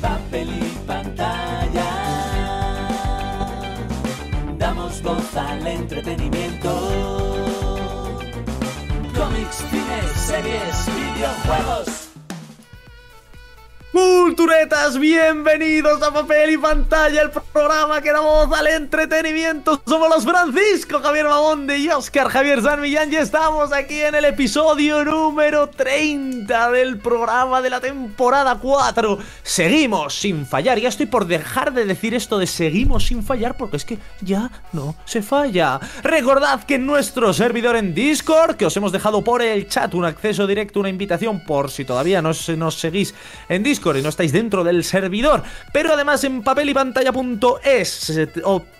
Papel y pantalla. Damos voz al entretenimiento. Cómics, cines, series, videojuegos. Culturetas, bienvenidos a Papel y Pantalla, el programa que da voz al entretenimiento. Somos los Francisco Javier Mamonde y Oscar Javier San Millán y estamos aquí en el episodio número 30 del programa de la temporada 4. Seguimos sin fallar, ya estoy por dejar de decir esto de seguimos sin fallar porque es que ya no se falla. Recordad que en nuestro servidor en Discord, que os hemos dejado por el chat un acceso directo, una invitación por si todavía no nos seguís en Discord y no estáis dentro del servidor. Pero además en papelypantalla.es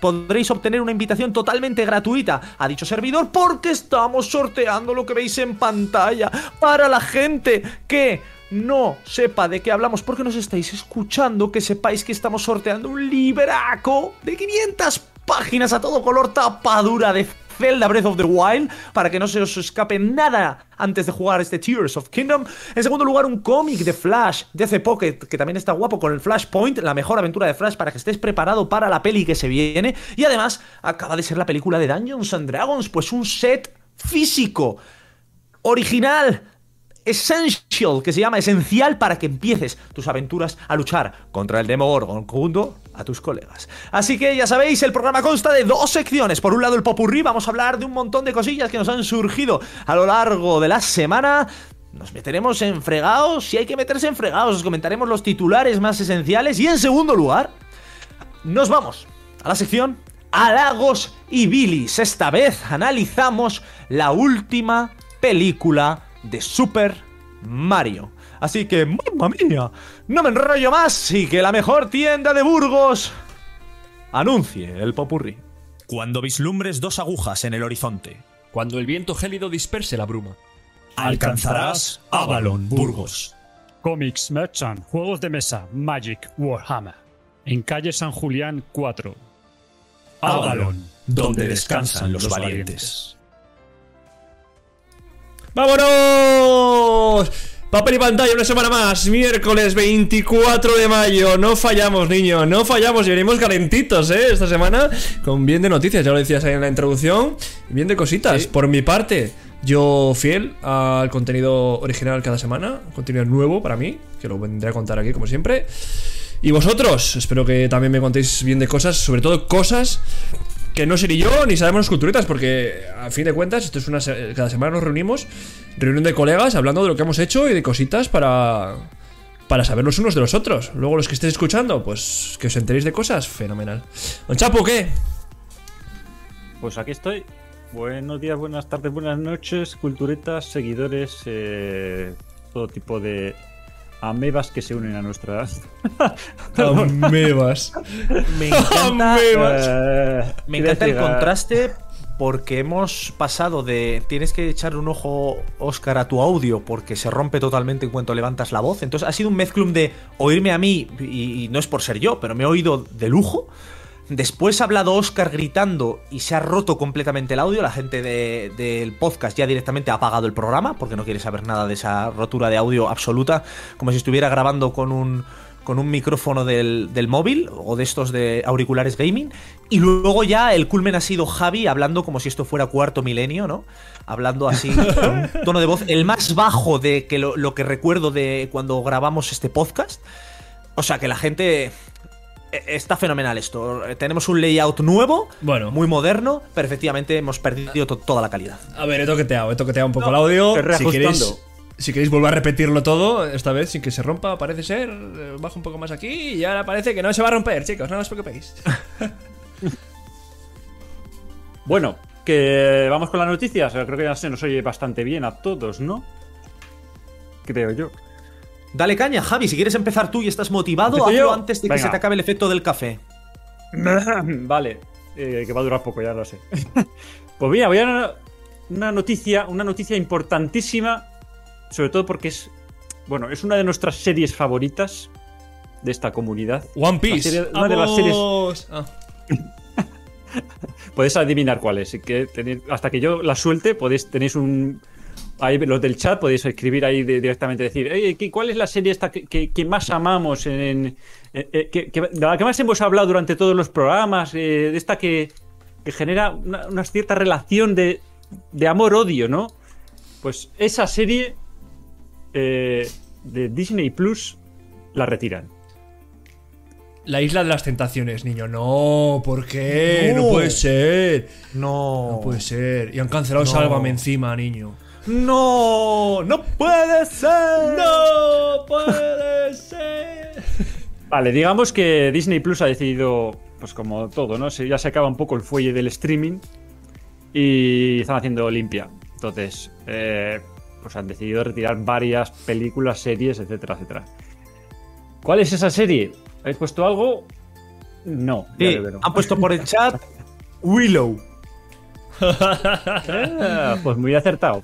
podréis obtener una invitación totalmente gratuita a dicho servidor porque estamos sorteando lo que veis en pantalla para la gente que no sepa de qué hablamos porque nos estáis escuchando, que sepáis que estamos sorteando un libraco de 500 páginas a todo color tapadura de Zelda Breath of the Wild para que no se os escape nada antes de jugar este Tears of Kingdom. En segundo lugar, un cómic de Flash de DC Pocket que también está guapo con el Flashpoint, la mejor aventura de Flash para que estés preparado para la peli que se viene. Y además, acaba de ser la película de Dungeons and Dragons, pues un set físico, original, Essential, que se llama esencial para que empieces tus aventuras a luchar contra el Demogorgon junto a tus colegas. Así que ya sabéis, el programa consta de dos secciones. Por un lado el popurrí, vamos a hablar de un montón de cosillas que nos han surgido a lo largo de la semana. Nos meteremos en fregados, si hay que meterse en fregados, os comentaremos los titulares más esenciales y en segundo lugar, nos vamos a la sección Halagos y Bilis. Esta vez analizamos la última película de Super Mario. Así que, mamma mía, no me enrollo más y que la mejor tienda de Burgos anuncie el popurrí. Cuando vislumbres dos agujas en el horizonte, Cuando el viento gélido disperse la bruma. alcanzarás Avalon, Burgos. Comics Merchant, juegos de mesa, Magic, Warhammer. En calle San Julián 4. Avalon, donde descansan los valientes. ¡Vámonos! Papel y pantalla una semana más, miércoles 24 de mayo. No fallamos, niño, no fallamos y venimos calentitos, ¿eh? Esta semana con bien de noticias, ya lo decías ahí en la introducción. Bien de cositas. Por mi parte, yo fiel al contenido original cada semana, contenido nuevo para mí, que lo vendré a contar aquí como siempre. Y vosotros, espero que también me contéis bien de cosas, sobre todo cosas que no seré yo ni sabemos los culturetas, porque a fin de cuentas, esto es una cada semana nos reunimos, reunión de colegas, hablando de lo que hemos hecho y de cositas para para saber los unos de los otros. Luego los que estéis escuchando, pues que os enteréis de cosas, fenomenal. Don Chapo, ¿qué? Pues aquí estoy. Buenos días, buenas tardes, buenas noches, culturetas, seguidores, eh, todo tipo de amebas que se unen a nuestra. Amebas. Me encanta, Amebas. Eh, me encanta el contraste porque hemos pasado de tienes que echar un ojo, Oscar, a tu audio porque se rompe totalmente en cuanto levantas la voz. Entonces ha sido un mezclum de oírme a mí, y, y no es por ser yo, pero me he oído de lujo. Después ha hablado Oscar gritando y se ha roto completamente el audio. La gente de- del podcast ya directamente ha apagado el programa porque no quiere saber nada de esa rotura de audio absoluta, como si estuviera grabando con un, con un micrófono del, del móvil o de estos de auriculares gaming. Y luego ya el culmen ha sido Javi hablando como si esto fuera cuarto milenio, ¿no? Hablando así, con un tono de voz el más bajo de que lo, lo que recuerdo de cuando grabamos este podcast. O sea que la gente Está fenomenal esto. Eh, Tenemos un layout nuevo, Bueno. muy moderno, pero efectivamente hemos perdido to- toda la calidad. A ver, he toqueteado, he toqueteado un poco el audio. Si queréis, si queréis volver a repetirlo todo, esta vez sin que se rompa, parece ser. eh, Bajo un poco más aquí y ahora parece que no se va a romper, chicos, no os preocupéis. Bueno, que vamos con las noticias. Creo que ya se nos oye bastante bien a todos, ¿no? Creo yo. Dale caña, Javi, si quieres empezar tú y estás motivado, ¿Empiezo hazlo yo? antes de que se te acabe el efecto del café. vale, eh, que va a durar poco, ya lo sé. pues mira, voy a una, una noticia, una noticia importantísima, sobre todo porque es, bueno, es una de nuestras series favoritas de esta comunidad. One Piece. Serie- una de las series-. Ah. Podéis adivinar cuál es. Que tenéis- hasta que yo la suelte, podéis, tenéis un, ahí los del chat podéis escribir ahí de- directamente, decir, "Oye, ¿qué- ¿cuál es la serie esta que, que- que más amamos? En, en- eh, eh, que, de la que más hemos hablado durante todos los programas, eh, de esta que, que genera una, una cierta relación de, de amor-odio, ¿no? Pues esa serie eh, de Disney Plus la retiran. La isla de las tentaciones, niño. No, ¿por qué? No, No. puede ser. No. No puede ser. Y han cancelado No. Sálvame encima, niño. No, no puede ser. ¡No puede ser! Vale, digamos que Disney Plus ha decidido, pues como todo, ¿no? Ya se acaba un poco el fuelle del streaming y están haciendo limpia. Entonces, eh, pues han decidido retirar varias películas, series, etcétera, etcétera. ¿Cuál es esa serie? ¿Habéis puesto algo? No. ya Sí, han puesto por el chat Willow. Ah, pues muy acertado.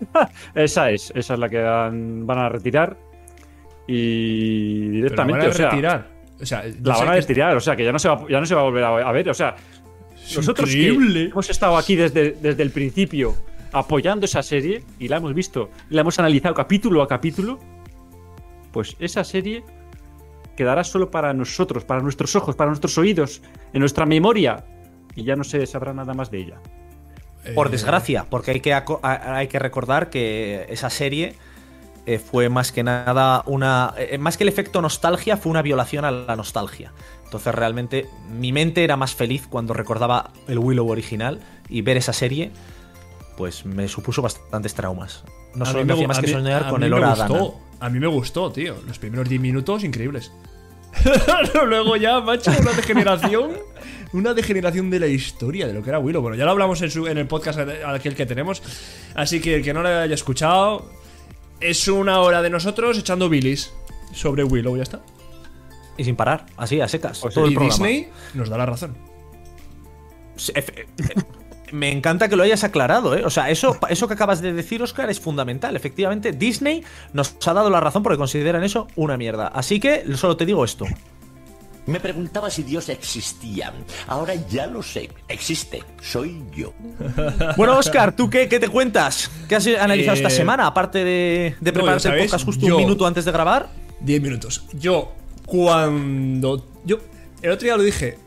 esa es, esa es la que van, van a retirar. Y Pero directamente, van a o sea, retirar. O sea, la van a retirar, o sea, que ya no se va, ya no se va a volver a, ver. O sea, nosotros que hemos estado aquí desde, desde el principio apoyando esa serie y la hemos visto, la hemos analizado capítulo a capítulo, pues esa serie quedará solo para nosotros, para nuestros ojos, para nuestros oídos, en nuestra memoria y ya no se sabrá nada más de ella. Por Eh, desgracia, porque hay que, hay que recordar que esa serie eh, fue más que nada una. eh, más que el efecto nostalgia, fue una violación a la nostalgia. Entonces, realmente, mi mente era más feliz cuando recordaba el Willow original y ver esa serie, pues me supuso bastantes traumas. No solo me hacía más que mí- soñar con el hora gustó. A mí me gustó, tío. Los primeros 10 minutos, increíbles. Luego ya, macho, una degeneración. Una degeneración de la historia de lo que era Willow. Bueno, ya lo hablamos en, su- en el podcast aquel que tenemos. Así que el que no lo haya escuchado, es una hora de nosotros echando bilis sobre Willow, ya está. Y sin parar, así, a secas. Todo y. Disney nos da la razón. Efe- Me encanta que lo hayas aclarado, ¿eh? O sea, eso, eso que acabas de decir, Oscar, es fundamental. Efectivamente, Disney nos ha dado la razón porque consideran eso una mierda. Así que solo te digo esto. Me preguntaba si Dios existía. Ahora ya lo sé. Existe. Soy yo. Bueno, Oscar, ¿tú qué, qué te cuentas? ¿Qué has analizado Eh, esta semana? Aparte de, de no, prepararte ya el podcast justo yo- un minuto antes de grabar. 10 minutos. Yo, cuando. Yo, el otro día lo dije.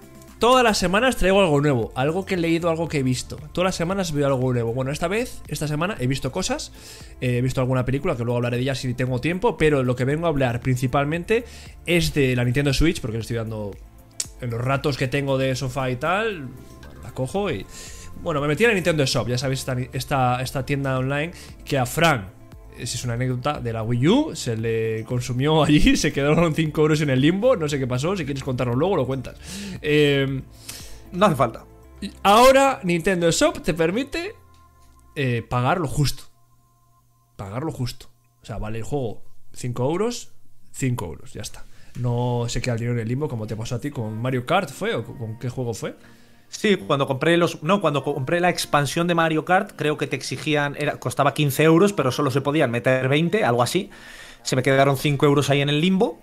Todas las semanas traigo algo nuevo. Algo que he leído, algo que he visto. Todas las semanas veo algo nuevo. Bueno, esta vez, esta semana, he visto cosas. eh, He visto alguna película que luego hablaré de ella si tengo tiempo. Pero lo que vengo a hablar principalmente es de la Nintendo Switch. Porque estoy dando. En los ratos que tengo de sofá y tal. La cojo y. Bueno, me metí en la Nintendo Shop. Ya sabéis, esta, esta, esta tienda online que a Fran es una anécdota de la Wii U. Se le consumió allí, se quedaron 5 euros en el limbo. No sé qué pasó. Si quieres contarlo luego, lo cuentas. Eh, No hace falta. ahora, Nintendo Shop te permite eh, pagar lo justo. Pagar lo justo. O sea, vale el juego 5 euros, 5 euros, ya está. No se queda el dinero en el limbo como te pasó a ti con Mario Kart, ¿fue? ¿O con qué juego fue? Sí, cuando compré los. No, cuando compré la expansión de Mario Kart, creo que te exigían. Era, costaba 15 euros, pero solo se podían meter 20, algo así. Se me quedaron 5 euros ahí en el limbo.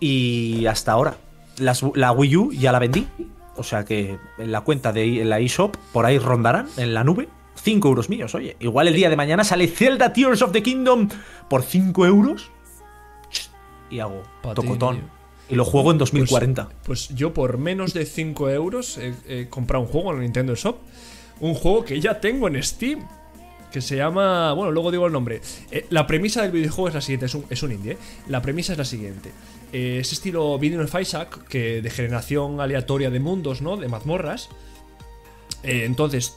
Y hasta ahora. Las- la Wii U ya la vendí. O sea que en la cuenta de en la eShop, por ahí rondarán en la nube. 5 euros míos, oye. Igual el día de mañana sale Zelda Tears of the Kingdom por 5 euros. Y hago tocotón. Y lo juego en 2040. Pues yo por menos de 5 euros he, he comprado un juego en la Nintendo Shop. Un juego que ya tengo en Steam. Que se llama... Bueno, luego digo el nombre. Eh, la premisa del videojuego es la siguiente. Es un, es un indie, ¿eh? La premisa es la siguiente. Eh, es estilo Binding of Isaac, que de generación aleatoria de mundos, ¿no? De mazmorras. Entonces,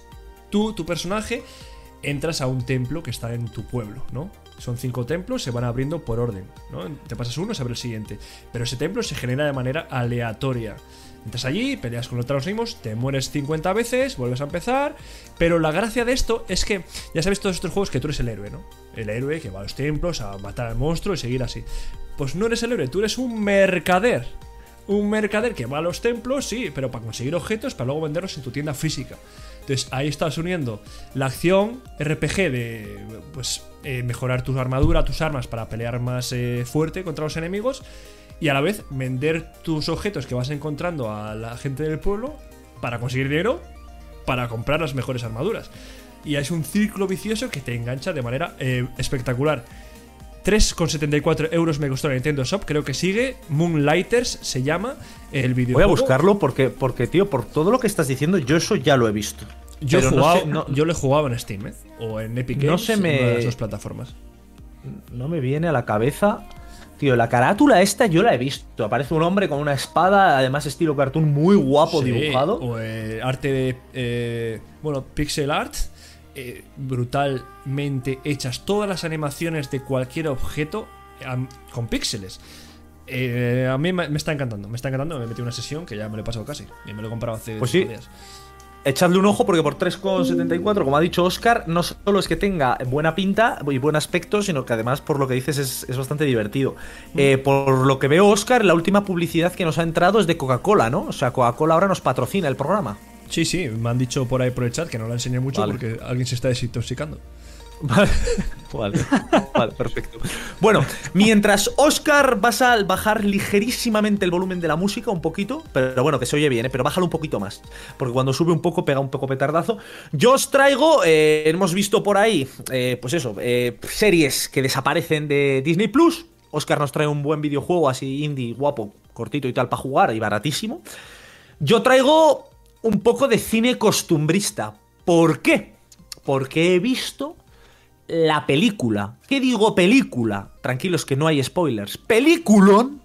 tú, tu personaje, entras a un templo que está en tu pueblo, ¿no? Son cinco templos, se van abriendo por orden, ¿no? Te pasas uno, se abre el siguiente. Pero ese templo se genera de manera aleatoria. Entras allí, peleas con otros mismos, te mueres 50 veces, vuelves a empezar. Pero la gracia de esto es que, ya sabes, todos estos juegos que tú eres el héroe, ¿no? El héroe que va a los templos a matar al monstruo y seguir así. Pues no eres el héroe, tú eres un mercader. Un mercader que va a los templos, sí, pero para conseguir objetos, para luego venderlos en tu tienda física. Entonces ahí estás uniendo la acción RPG de pues eh, mejorar tu armadura, tus armas para pelear más eh, fuerte contra los enemigos y a la vez vender tus objetos que vas encontrando a la gente del pueblo para conseguir dinero para comprar las mejores armaduras. y es un círculo vicioso que te engancha de manera eh, espectacular. 3,74 euros me costó la Nintendo Shop, creo que sigue. Moonlighters se llama el Voy videojuego. a buscarlo porque, porque, tío, por todo lo que estás diciendo, yo eso ya lo he visto. Yo, he no sé- no- yo lo he jugado en Steam, ¿eh? O en Epic No Games, se en me- una de las dos plataformas. no me viene a la cabeza. Tío, la carátula esta yo la he visto. Aparece un hombre con una espada, además estilo cartoon, muy guapo Sí, dibujado. O eh, arte de. eh, bueno, pixel art. Eh, brutalmente hechas. Todas las animaciones de cualquier objeto con píxeles. Eh, a mí me, me está encantando, me está encantando. Me metí una sesión que ya me lo he pasado casi. Y me lo he comprado hace Pues sí. días. Echadle un ojo porque por 3,74, como ha dicho Oscar, no solo es que tenga buena pinta y buen aspecto, sino que además, por lo que dices, es, es bastante divertido. Eh, por lo que veo, Oscar, la última publicidad que nos ha entrado es de Coca-Cola, ¿no? O sea, Coca-Cola ahora nos patrocina el programa. Sí, sí, me han dicho por ahí por el chat que no la enseñé mucho Vale. porque alguien se está desintoxicando. Vale, vale, vale, perfecto. Bueno, mientras Oscar vas a bajar ligerísimamente el volumen de la música, un poquito, pero bueno, que se oye bien, ¿eh? pero bájalo un poquito más, porque cuando sube un poco pega un poco petardazo. Yo os traigo, eh, hemos visto por ahí, eh, pues eso, series que desaparecen de Disney Plus. Oscar nos trae un buen videojuego así indie, guapo, cortito y tal para jugar y baratísimo. Yo traigo un poco de cine costumbrista. ¿Por qué? Porque he visto la película. ¿Qué digo película? Tranquilos que no hay spoilers. Peliculón.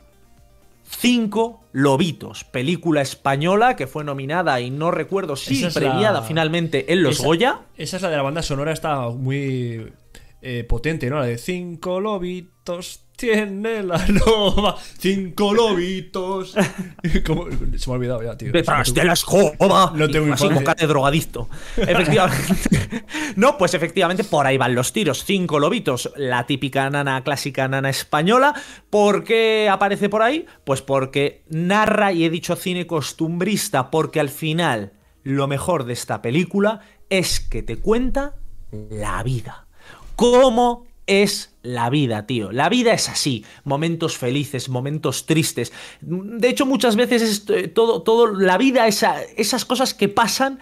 Cinco lobitos. Película española que fue nominada y no recuerdo si es premiada la- finalmente en los Esa- Goya. Esa es la de la banda sonora, está muy eh, potente, ¿no? La de cinco lobitos tiene la loba, cinco lobitos. ¿Cómo? Se me ha olvidado ya, tío. Detrás de la escoba. No tengo así cara de drogadicto. Efectivamente. no, pues efectivamente por ahí van los tiros. Cinco lobitos, la típica nana clásica nana española. ¿Por qué aparece por ahí? Pues porque narra, y he dicho cine costumbrista, porque al final lo mejor de esta película es que te cuenta la vida. ¿Cómo es la vida, tío? La vida es así, momentos felices, momentos tristes. De hecho, muchas veces es eh, todo, todo la vida, esa- esas cosas que pasan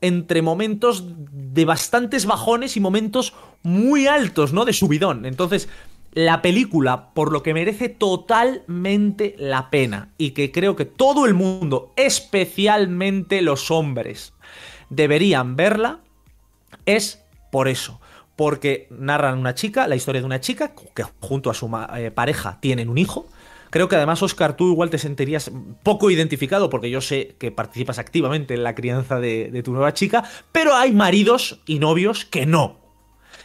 entre momentos de bastantes bajones y momentos muy altos, ¿no? De subidón. Entonces, la película, por lo que merece totalmente la pena y que creo que todo el mundo, especialmente los hombres, deberían verla, es por eso. Porque narran una chica, la historia de una chica que junto a su eh, pareja tienen un hijo. Creo que además, Oscar, tú igual te sentirías poco identificado porque yo sé que participas activamente en la crianza de, tu nueva chica, pero hay maridos y novios que no.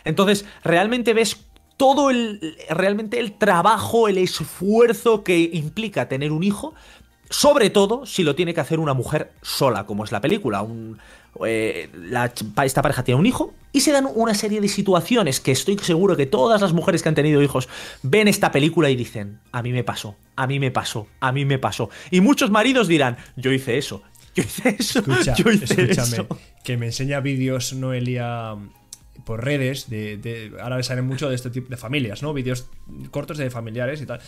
Entonces, realmente ves todo el. realmente el trabajo, el esfuerzo que implica tener un hijo. Sobre todo si lo tiene que hacer una mujer sola, como es la película. Eh, esta pareja tiene un hijo y se dan una serie de situaciones que estoy seguro que todas las mujeres que han tenido hijos ven esta película y dicen, a mí me pasó, a mí me pasó, a mí me pasó. Y muchos maridos dirán, yo hice eso, yo hice eso, Escucha, yo hice escúchame, eso. que me enseña vídeos Noelia por redes de, de- ahora le salen mucho de este tipo de familias, ¿no? Vídeos cortos de familiares y tal.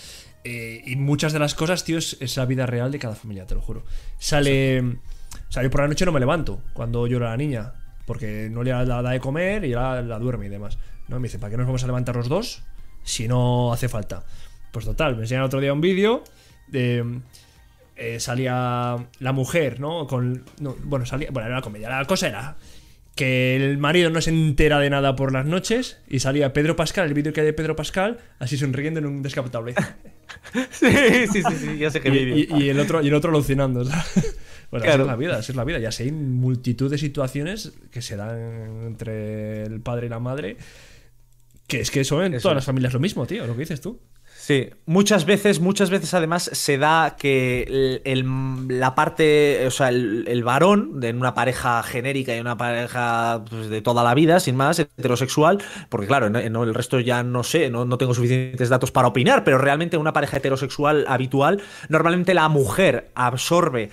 Eh, y muchas de las cosas, tío, es, es la vida real de cada familia, te lo juro. Sale, o sea, yo por la noche no me levanto cuando llora la niña, porque no le da, la da de comer y la, la duerme y demás. No me dice, ¿para qué nos vamos a levantar los dos si no hace falta? Pues total, me enseñan otro día un vídeo de eh, salía la mujer, ¿no? Con, no, bueno, salía, bueno, era una comedia. La cosa era que el marido no se entera de nada por las noches y salía Pedro Pascal, el vídeo que hay de Pedro Pascal, así sonriendo en un descapotable. Sí, sí, sí, sí, ya sé que y, vídeo. y- y el otro y el otro alucinando. o Bueno, así Claro. es la vida, así es la vida. Ya sé, hay multitud de situaciones que se dan entre el padre y la madre. Que es que eso en Eso todas las familias lo mismo, tío, lo que dices tú. Sí, muchas veces, muchas veces además se da que el- el- la parte, o sea, el, el varón de una pareja genérica y una pareja pues, de toda la vida, sin más, heterosexual, porque claro, el resto ya no sé, no, no tengo suficientes datos para opinar, pero realmente una pareja heterosexual habitual, normalmente la mujer absorbe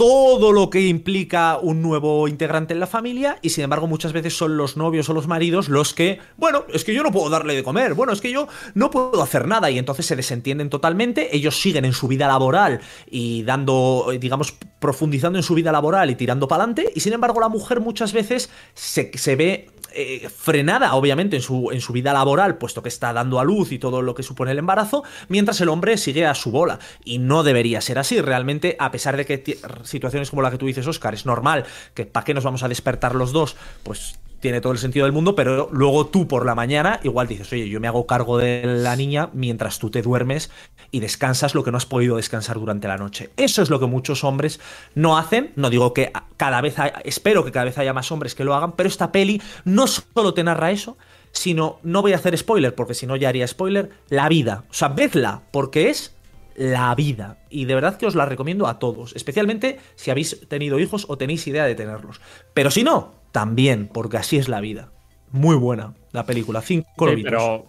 todo lo que implica un nuevo integrante en la familia y sin embargo muchas veces son los novios o los maridos los que, bueno, es que yo no puedo darle de comer, bueno, es que yo no puedo hacer nada y entonces se desentienden totalmente, ellos siguen en su vida laboral y dando, digamos, profundizando en su vida laboral y tirando para adelante y sin embargo la mujer muchas veces se, se ve eh, frenada, obviamente, en su, en su vida laboral, puesto que está dando a luz y todo lo que supone el embarazo, mientras el hombre sigue a su bola. Y no debería ser así. Realmente, a pesar de que situaciones como la que tú dices, Oscar, es normal que para qué nos vamos a despertar los dos, pues tiene todo el sentido del mundo, pero luego tú por la mañana igual dices, oye, yo me hago cargo de la niña mientras tú te duermes y descansas lo que no has podido descansar durante la noche. Eso es lo que muchos hombres no hacen. No digo que cada vez, espero que cada vez haya más hombres que lo hagan, pero esta peli no solo te narra eso, sino, no voy a hacer spoiler, porque si no ya haría spoiler, la vida. O sea, vedla, porque es la vida. Y de verdad que os la recomiendo a todos, especialmente si habéis tenido hijos o tenéis idea de tenerlos. Pero si no, también, porque así es la vida. Muy buena la película, cinco Sí, pero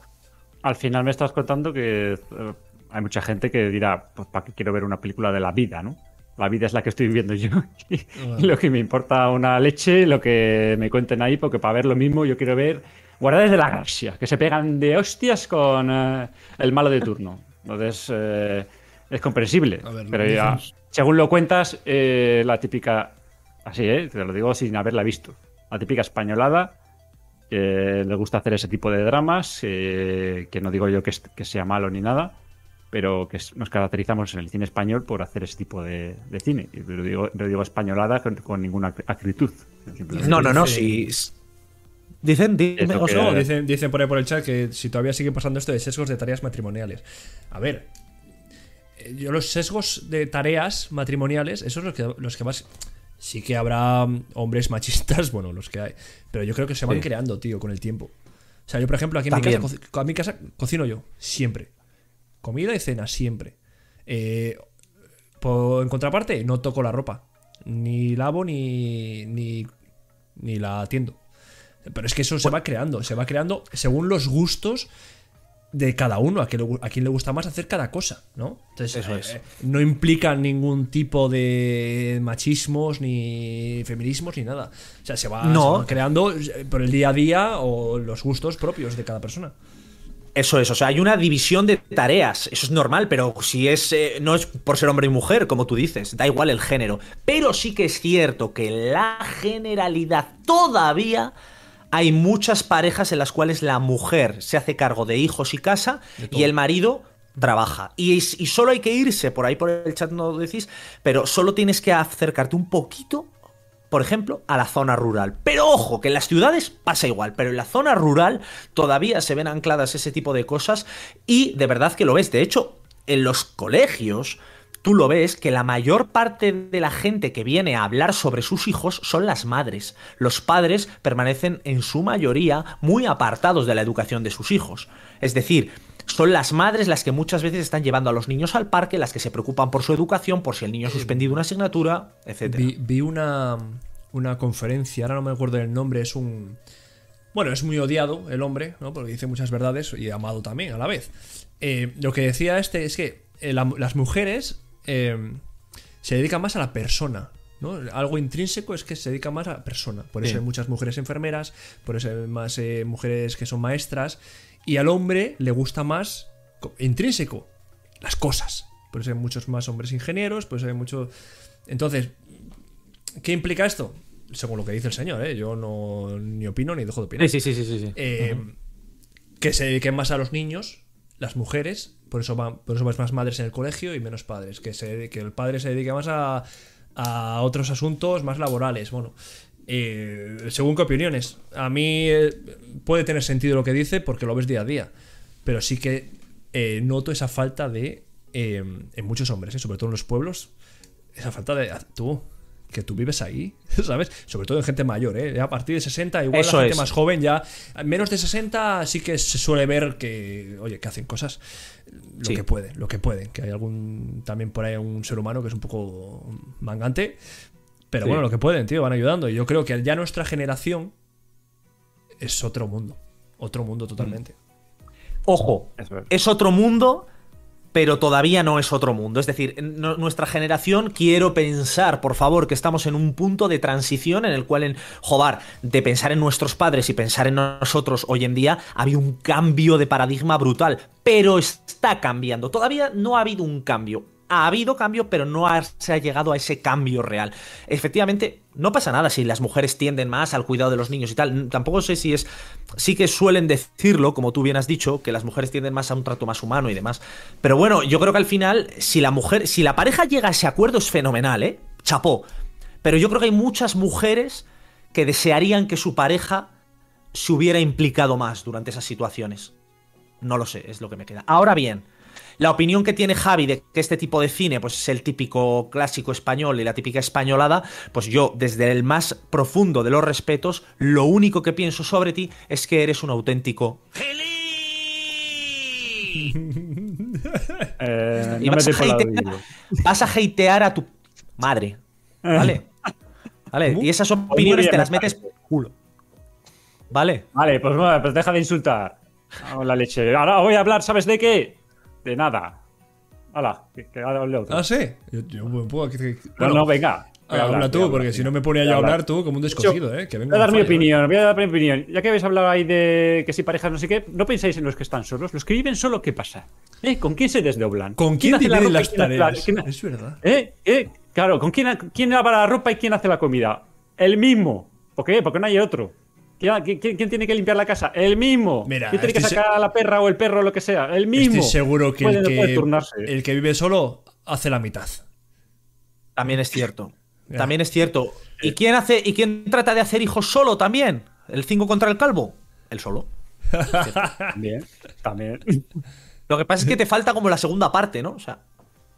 al final me estás contando que eh, hay mucha gente que dirá, pues para qué quiero ver una película de la vida, ¿no? La vida es la que estoy viviendo yo. y lo que me importa una leche, lo que me cuenten ahí, porque para ver lo mismo yo quiero ver Guardianes de la Galaxia, que se pegan de hostias con eh, el malo de turno. Entonces, eh, es comprensible. A ver, pero ya, según lo cuentas, eh, la típica, así, ¿eh? Te lo digo sin haberla visto. La típica españolada que le gusta hacer ese tipo de dramas, eh, que no digo yo que, es- que sea malo ni nada, pero que es- nos caracterizamos en el cine español por hacer ese tipo de, de cine. Y lo digo, lo digo españolada con, con ninguna ac- acritud. no, no, no, si... Dicen, dime, que-. No, dicen, dicen por ahí por el chat que si todavía sigue pasando esto de sesgos de tareas matrimoniales. A ver, eh, yo los sesgos de tareas matrimoniales, esos los que, los que más... Sí que habrá mm, hombres machistas, bueno, los que hay, pero yo creo que se van Sí. creando, tío, con el tiempo. O sea, yo, por ejemplo, aquí en mi, casa, a mi casa cocino yo, siempre. Comida y cena, siempre. Eh, por, en contraparte, no toco la ropa. Ni lavo ni, ni, ni la tiendo. Pero es que eso se va creando, se va creando según los gustos de cada uno, a quien le, a quien le gusta más hacer cada cosa, ¿no? Entonces, Eso eh, es. eh, no implica ningún tipo de machismos, ni feminismos, ni nada. O sea, se va, No. se va creando eh, por el día a día o los gustos propios de cada persona. Eso es, o sea, hay una división de tareas, eso es normal, pero si es, eh, no es por ser hombre y mujer, como tú dices, da igual el género. Pero sí que es cierto que la generalidad todavía hay muchas parejas en las cuales la mujer se hace cargo de hijos y casa y el marido trabaja. Y, y solo hay que irse, por ahí por el chat no lo decís, pero solo tienes que acercarte un poquito por ejemplo, a la zona rural. Pero ojo, que en las ciudades pasa igual, pero en la zona rural todavía se ven ancladas ese tipo de cosas y de verdad que lo ves. De hecho, en los colegios tú lo ves que la mayor parte de la gente que viene a hablar sobre sus hijos son las madres. Los padres permanecen en su mayoría muy apartados de la educación de sus hijos. Es decir, son las madres las que muchas veces están llevando a los niños al parque, las que se preocupan por su educación, por si el niño ha suspendido una asignatura, etc. Vi, una, una conferencia, ahora no me acuerdo del nombre, es un... Bueno, es muy odiado el hombre, ¿no? Porque dice muchas verdades y amado también a la vez. Eh, lo que decía este es que eh, la- las mujeres eh, se dedican más a la persona. ¿no? Algo intrínseco es que se dedica más a la persona. Por eso hay muchas mujeres enfermeras, por eso hay más eh, mujeres que son maestras. Y al hombre le gusta más co- intrínseco las cosas. Por eso hay muchos más hombres ingenieros, por eso hay mucho. Entonces, ¿qué implica esto? Según lo que dice el señor, ¿eh? yo no ni opino ni dejo de opinar. Sí, sí, sí, sí, sí. Eh, Que se dediquen más a los niños, las mujeres, por eso van, por eso ves más madres en el colegio y menos padres. Que, se, que el padre se dedique más a, a otros asuntos más laborales. Bueno, eh, según qué opiniones. A mí eh, puede tener sentido lo que dice porque lo ves día a día. Pero sí que eh, noto esa falta de. en muchos hombres, sobre todo en los pueblos, esa falta de. ah, Tú, que tú vives ahí, ¿sabes? Sobre todo en gente mayor, ¿eh? A partir de 60, igual Eso la gente es. más joven ya. Menos de 60 sí que se suele ver que, oye, que hacen cosas lo Sí. que pueden, lo que pueden. Que hay algún, también por ahí un ser humano que es un poco mangante. Pero Sí. bueno, lo que pueden, tío, van ayudando. Y yo creo que ya nuestra generación es otro mundo. Otro mundo totalmente. Ojo, es otro mundo, pero todavía no es otro mundo. Es decir, nuestra generación, quiero pensar, por favor, que estamos en un punto de transición en el cual, en, joder, de pensar en nuestros padres y pensar en nosotros hoy en día, ha habido un cambio de paradigma brutal, pero está cambiando. Todavía no ha habido un cambio. Ha habido cambio, pero no se ha llegado a ese cambio real. Efectivamente, no pasa nada si las mujeres tienden más al cuidado de los niños y tal. Tampoco sé si es. Sí que suelen decirlo, como tú bien has dicho, que las mujeres tienden más a un trato más humano y demás. Pero bueno, yo creo que al final, si la mujer, si la pareja llega a ese acuerdo, es fenomenal, ¿eh? Chapó. Pero yo creo que hay muchas mujeres que desearían que su pareja se hubiera implicado más durante esas situaciones. No lo sé, es lo que me queda. Ahora bien, la opinión que tiene Javi de que este tipo de cine pues, es el típico clásico español y la típica españolada, pues yo, desde el más profundo de los respetos, lo único que pienso sobre ti es que eres un auténtico. Eh, Y no me vas, a hatear, vas a hatear a tu madre. ¿Vale? ¿Vale? Y esas opiniones bien, te las me metes por culo. ¿Vale? Vale, pues, pues deja de insultar. Vamos la leche. Ahora voy a hablar, ¿sabes de qué? De nada. Hala, que, que hable otro. Ah, sí. Yo, yo me puedo. que- que- no, bueno, no, venga. Habla tú, porque si no me ponía yo a hablar tú como un descosido, ¿eh? Que Voy a dar mi ¿eh? opinión, voy a dar mi opinión. Ya que habéis hablado ahí de que si parejas no sé qué, no pensáis en los que están solos. Los que viven solo, ¿qué pasa? ¿Eh? ¿Con quién se desdoblan? ¿Con quién la dividen las quién tareas? quién- Es verdad. ¿Eh? ¿Eh? Claro, ¿con quién, quién lava la ropa y quién hace la comida? El mismo. ¿Por qué? Porque no hay otro. ¿Quién, quién- quién tiene que limpiar la casa? El mismo. Mira, ¿Quién tiene que sacar a la perra o el perro o lo que sea? El mismo. Estoy seguro que, Puede- el que turnarse. el que vive solo hace la mitad. También es cierto. Ya. También es cierto. ¿Y quién hace y quién trata de hacer hijos solo también? ¿El 5 contra el calvo? El solo. También. También. Lo que pasa es que te falta como la segunda parte, ¿no? O sea,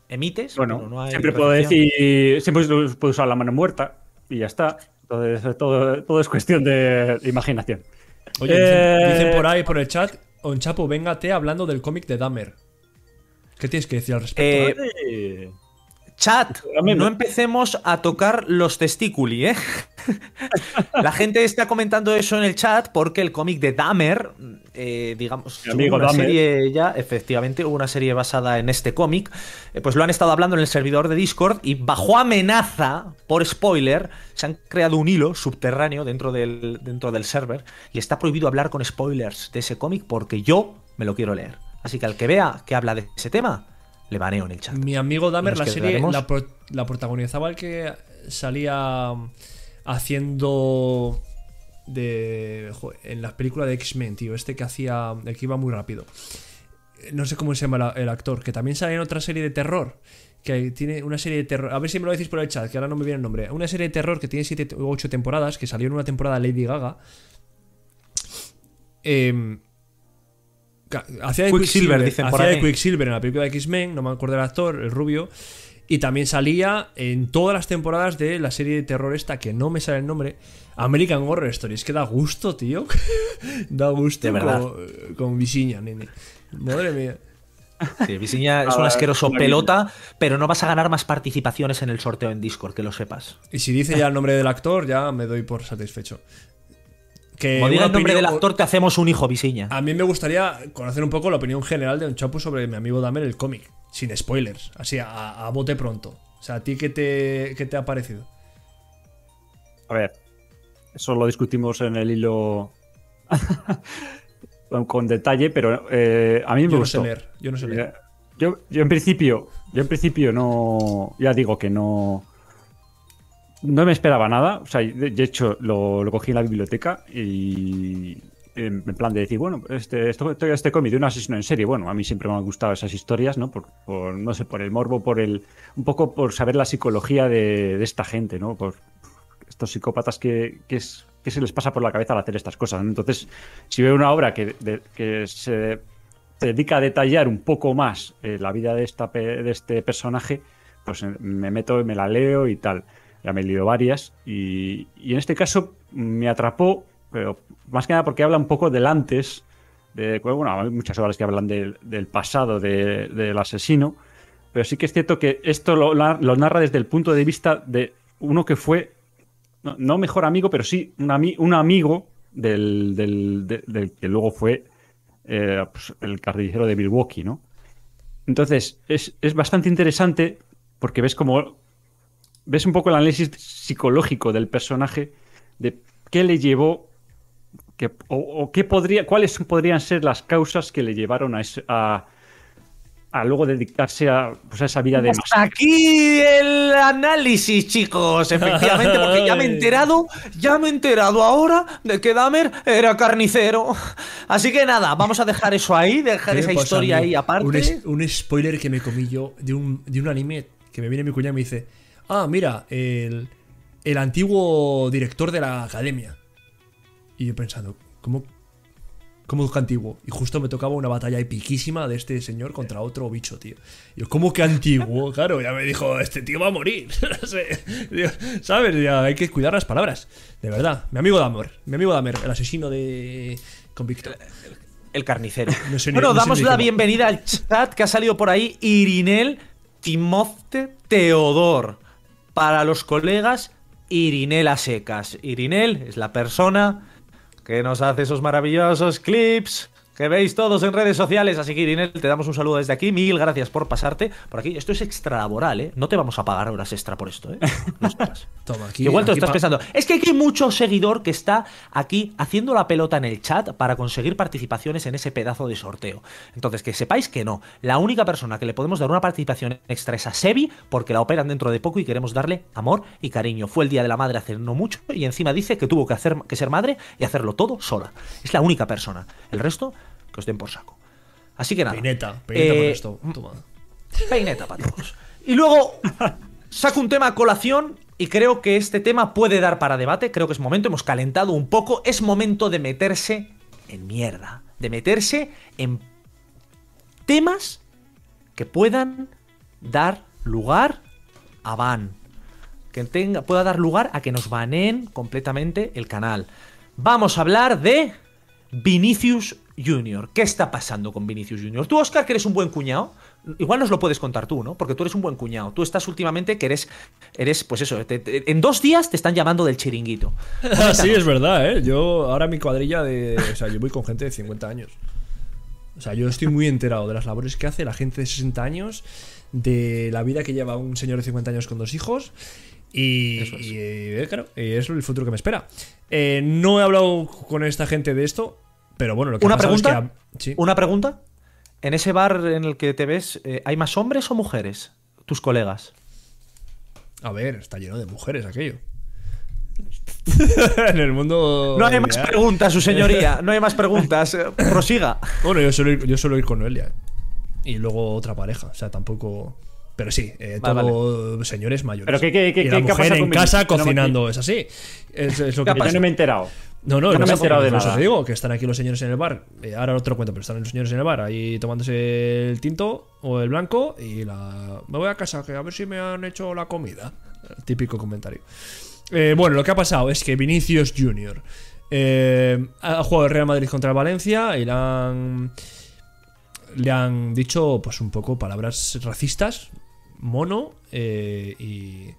emites, Bueno, pero no hay siempre puedo decir. Siempre puedo usar la mano muerta y ya está. Entonces, todo, todo es cuestión de imaginación. Oye, dicen, Eh, dicen por ahí, por el chat, Onchapo, véngate hablando del cómic de Dahmer. ¿Qué tienes que decir al respecto? Eh, Chat, ¿no? empecemos a tocar los testículi, ¿eh? La gente está comentando eso en el chat porque el cómic de Dahmer, eh, digamos, Mi amigo una Dahmer. serie ya, efectivamente, hubo una serie basada en este cómic, eh, pues lo han estado hablando en el servidor de Discord y bajo amenaza, por spoiler, se han creado un hilo subterráneo dentro del, dentro del server y está prohibido hablar con spoilers de ese cómic porque yo me lo quiero leer. Así que al que vea que habla de ese tema, le baneo en el chat. Mi amigo Dahmer, la serie, la, pro- la protagonizaba el que salía haciendo de en las películas de X-Men, tío, este que hacía, el que iba muy rápido. No sé cómo se llama la- el actor, que también sale en otra serie de terror. Que tiene una serie de terror. A ver si me lo decís por el chat, que ahora no me viene el nombre. Una serie de terror que tiene 7 u 8 temporadas, que salió en una temporada Lady Gaga. Em, hacía de Quicksilver, dicen por hacía de ahí. Quicksilver en la película de X-Men, no me acuerdo del actor, el rubio. Y también salía en todas las temporadas de la serie de terror esta, que no me sale el nombre, American Horror Story. Es que da gusto, tío. da gusto De verdad. con, con Visiña, nene. Madre mía. Sí, Visiña es un asqueroso pelota, pero no vas a ganar más participaciones en el sorteo en Discord, que lo sepas. Y si dice ya el nombre del actor, ya me doy por satisfecho. Que Como diga el nombre opinión- del actor, te hacemos un hijo, Visiña. A mí me gustaría conocer un poco la opinión general de un chapu sobre mi amigo Dahmer, el cómic. Sin spoilers. Así, a, a bote pronto. O sea, ¿a ti qué te, qué te ha parecido? A ver, eso lo discutimos en el hilo con- detalle, pero eh, a mí me Yo no sé gustó. leer. Yo no sé leer. Yo, yo en principio, yo en principio no, ya digo que no, no me esperaba nada. O sea, de, de hecho lo, lo cogí en la biblioteca y en, plan de decir, bueno, este, esto, este cómic de un asesino en serie, bueno, a mí siempre me han gustado esas historias, ¿no? Por, no sé, por el morbo, por el, un poco por saber la psicología de, esta gente, ¿no? Por estos psicópatas que, que se les pasa por la cabeza al hacer estas cosas. Entonces, si veo una obra que, que se dedica a detallar un poco más eh, la vida de, esta, de este personaje, pues eh, me meto y me la leo y tal. Ya me he leído varias y, y en este caso me atrapó, pero más que nada porque habla un poco del antes. De, bueno, hay muchas obras que hablan del, pasado de- del asesino, pero sí que es cierto que esto lo, narra desde el punto de vista de uno que fue, no, mejor amigo, pero sí un, un amigo del, del- de- del que luego fue eh, pues, el carnicero de Milwaukee, ¿no? Entonces, es, es bastante interesante porque ves como. Ves un poco el análisis psicológico del personaje, de qué le llevó. Que- o, o qué podría, cuáles podrían ser las causas que le llevaron a, ese- a, a luego dedicarse a, pues a esa vida de Hasta aquí el análisis, chicos. Efectivamente, porque ya me he enterado, ya me he enterado ahora de que Dahmer era carnicero. Así que nada, vamos a dejar eso ahí, dejar ¿Qué esa historia ahí aparte. Un, es- un spoiler que me comí yo de un, de un anime que me viene mi cuñado y me dice: Ah, mira, el, el antiguo director de la academia. Y yo pensando, ¿cómo, ¿cómo que antiguo? Y justo me tocaba una batalla epiquísima de este señor contra otro bicho, tío. Y yo, ¿cómo que antiguo? Claro, ya me dijo, este tío va a morir. No sé. Digo, ¿Sabes? Ya hay que cuidar las palabras. De verdad. Mi amigo Damer, mi amigo Damer, el asesino de convicto. El carnicero. No sé ni- bueno, no damos la cómo. bienvenida al chat que ha salido por ahí. Irinel Timofte Teodor. Para los colegas, Irinel a secas. Irinel es la persona que nos hace esos maravillosos clips que veis todos en redes sociales. Así que, Irinel, te damos un saludo desde aquí. Mil gracias por pasarte por aquí. Esto es extralaboral, ¿eh? No te vamos a pagar horas extra por esto, ¿eh? No. Toma, aquí. Igual te lo aquí estás pensando. Es que aquí hay mucho seguidor que está aquí haciendo la pelota en el chat para conseguir participaciones en ese pedazo de sorteo. Entonces, que sepáis que no. La única persona que le podemos dar una participación extra es a Sebi, porque la operan dentro de poco y queremos darle amor y cariño. Fue el día de la madre hace no mucho y encima dice que tuvo que, hacer, que ser madre y hacerlo todo sola. Es la única persona. El resto, que os den por saco. Así que nada. Peineta, peineta Eh, por esto. Toma. Peineta para todos. Y luego saco un tema a colación y creo que este tema puede dar para debate. Creo que es momento, hemos calentado un poco. Es momento de meterse en mierda. De meterse en temas que puedan dar lugar a ban. Que tenga, pueda dar lugar a que nos baneen completamente el canal. Vamos a hablar de Vinicius Junior. ¿Qué está pasando con Vinicius Junior? Tú, Oscar, que eres un buen cuñado, igual nos lo puedes contar tú, ¿no? Porque tú eres un buen cuñado. Tú estás últimamente que eres, eres pues eso, te- te- en dos días te están llamando del chiringuito. Ah, sí, es verdad, ¿eh? Yo ahora mi cuadrilla de... O sea, yo voy con gente de 50 años. O sea, yo estoy muy enterado de las labores que hace la gente de 60 años, de la vida que lleva un señor de 50 años con dos hijos. Y, y, eh, claro, es el futuro que me espera. Eh, no he hablado con esta gente de esto, pero bueno, lo que ¿Una pregunta? es que... ha- sí. Una pregunta. ¿En ese bar en el que te ves, eh, hay más hombres o mujeres? Tus colegas. A ver, está lleno de mujeres aquello. en el mundo... No hay más preguntas, su señoría. No hay más preguntas. Eh, Prosiga. Bueno, yo suelo ir, yo suelo ir con Noelia. Y luego otra pareja. O sea, tampoco. Pero sí, eh, Vale, todo señores mayores. Pero ¿qué- qué- qué- y la qué- qué ha mujer en con casa? Que no me- cocinando, es así. Es, es lo que ¿Qué Yo pasa. no me he enterado. No, no, no me he enterado de eso nada. te digo, que están aquí los señores en el bar. Eh, ahora no te lo cuento, pero están los señores en el bar ahí tomándose el tinto o el blanco y la. Me voy a casa, que a ver si me han hecho la comida. Típico comentario. Eh, bueno, lo que ha pasado es que Vinicius Jr. eh, ha jugado el Real Madrid contra el Valencia y le han. Le han dicho, pues, un poco palabras racistas, mono y.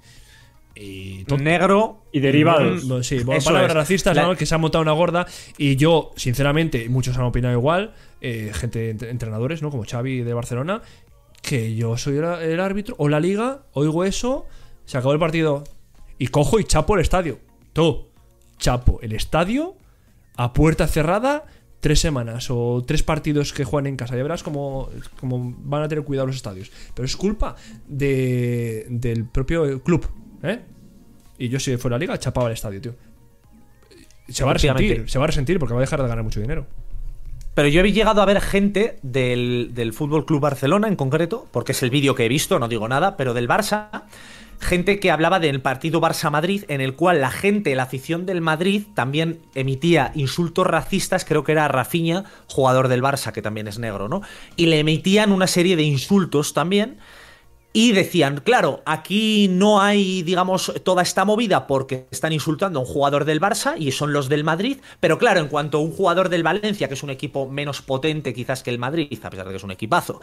y tonto. Negro. Y derivados. Bueno, Sí, bueno, Eso palabras es. racistas, La- ¿no? Que se ha montado una gorda. Y yo, sinceramente, muchos han opinado igual. eh, gente, ent- entrenadores, ¿no? Como Xavi de Barcelona. Que yo soy el, el árbitro. O la liga, oigo eso. Se acabó el partido. Y cojo y chapo el estadio. Tú, chapo el estadio a puerta cerrada. Tres semanas o tres partidos que juegan en casa. Ya verás cómo, cómo van a tener cuidado los estadios. Pero es culpa de, del propio club, ¿eh? Y yo, si fuera liga, chapaba el estadio, tío. Se va a resentir, se va a resentir porque va a dejar de ganar mucho dinero. Pero yo he llegado a ver gente del, del Fútbol Club Barcelona en concreto, porque es el vídeo que he visto, no digo nada, pero del Barça. Gente que hablaba del partido Barça-Madrid, en el cual la gente, la afición del Madrid, también emitía insultos racistas. Creo que era Rafinha, jugador del Barça, que también es negro, ¿no? Y le emitían una serie de insultos también. Y decían, claro, aquí no hay, digamos, toda esta movida porque están insultando a un jugador del Barça y son los del Madrid, pero claro, en cuanto a un jugador del Valencia, que es un equipo menos potente quizás que el Madrid, a pesar de que es un equipazo,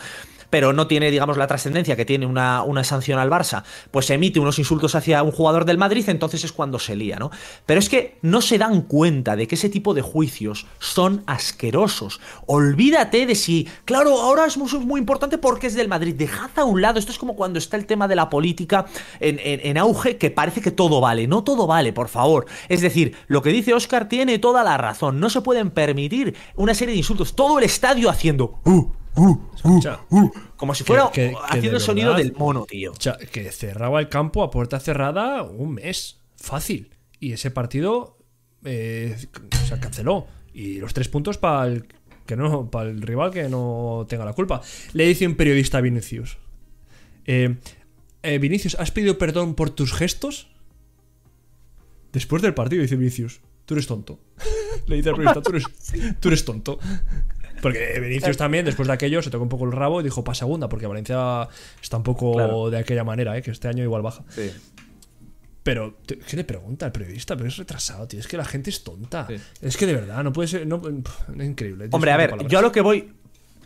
pero no tiene, digamos, la trascendencia que tiene una, una sanción al Barça, pues emite unos insultos hacia un jugador del Madrid, entonces es cuando se lía, ¿no? Pero es que no se dan cuenta de que ese tipo de juicios son asquerosos. Olvídate de si, claro, ahora es muy, muy importante porque es del Madrid. Dejad a un lado, esto es como cuando está el tema de la política en, en- en auge, que parece que todo vale. No todo vale, por favor. Es decir, lo que dice Oscar tiene toda la razón. No se pueden permitir una serie de insultos. Todo el estadio haciendo... "Uh, uh, uh, uh", como si fuera que- que haciendo el sonido verdad. del mono, tío. Que cerraba el campo a puerta cerrada un mes. Fácil. Y ese partido eh, se canceló. Y los tres puntos para el que no, para el rival que no tenga la culpa. Le dice un periodista a Vinicius. Eh, eh, Vinicius, ¿has pedido perdón por tus gestos? Después del partido dice Vinicius, tú eres tonto. Le dice al periodista, tú eres, tú eres tonto. Porque Vinicius también, después de aquello, se tocó un poco el rabo y dijo para segunda, porque Valencia está un poco Claro. de aquella manera, ¿eh? que este año igual baja. Sí. Pero, ¿qué le pregunta al periodista? Pero es retrasado, tío. Es que la gente es tonta. Sí. Es que de verdad, no puede ser. No, es increíble. Hombre, a ver, yo a lo que voy.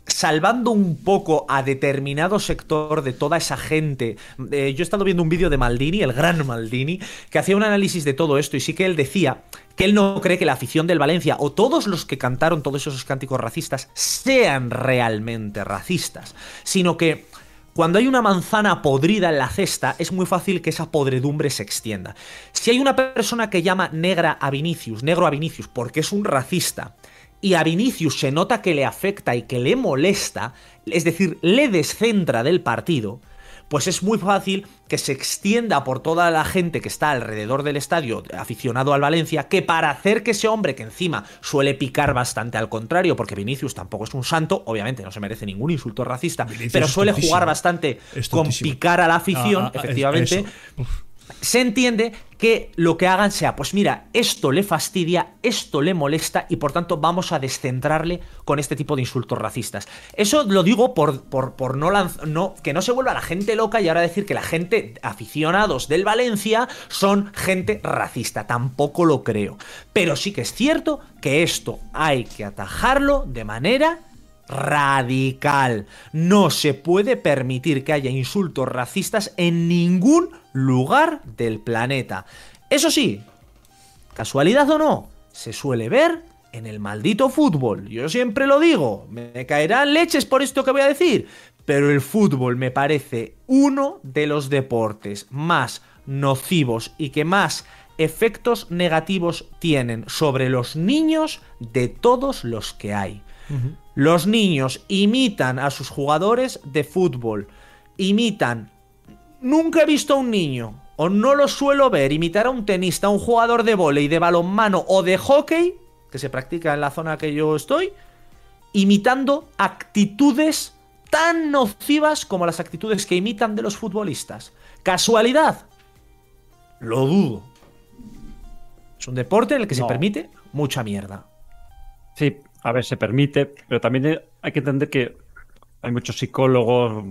Salvando un poco a determinado sector de toda esa gente. eh, yo he estado viendo un vídeo de Maldini, el gran Maldini, que hacía un análisis de todo esto y sí que él decía que él no cree que la afición del Valencia o todos los que cantaron todos esos cánticos racistas sean realmente racistas, sino que cuando hay una manzana podrida en la cesta, es muy fácil que esa podredumbre se extienda. Si hay una persona que llama negra a Vinicius, negro a Vinicius, porque es un racista, y a Vinicius se nota que le afecta y que le molesta, es decir, le descentra del partido, pues es muy fácil que se extienda por toda la gente que está alrededor del estadio aficionado al Valencia, que para hacer que ese hombre que encima suele picar bastante al contrario, porque Vinicius tampoco es un santo, obviamente no se merece ningún insulto racista, Vinicius pero suele jugar bastante con picar a la afición, Ah, ah, efectivamente. Se entiende que lo que hagan sea, pues mira, esto le fastidia, esto le molesta y por tanto vamos a descentrarle con este tipo de insultos racistas. Eso lo digo por, por, por no que no se vuelva la gente loca y ahora decir que la gente aficionados del Valencia son gente racista. Tampoco lo creo. Pero sí que es cierto que esto hay que atajarlo de manera radical. No se puede permitir que haya insultos racistas en ningún lugar del planeta. Eso sí, casualidad o no, se suele ver en el maldito fútbol. Yo siempre lo digo, me caerán leches por esto que voy a decir, pero el fútbol me parece uno de los deportes más nocivos y que más efectos negativos tienen sobre los niños de todos los que hay. Los niños imitan a sus jugadores de fútbol, imitan Nunca he visto a un niño, o no lo suelo ver, imitar a un tenista, a un jugador de vóley, de balonmano o de hockey, que se practica en la zona que yo estoy, imitando actitudes tan nocivas como las actitudes que imitan de los futbolistas. ¿Casualidad? Lo dudo. Es un deporte en el que se permite mucha mierda. Sí, a ver, se permite, pero también hay que entender que hay muchos psicólogos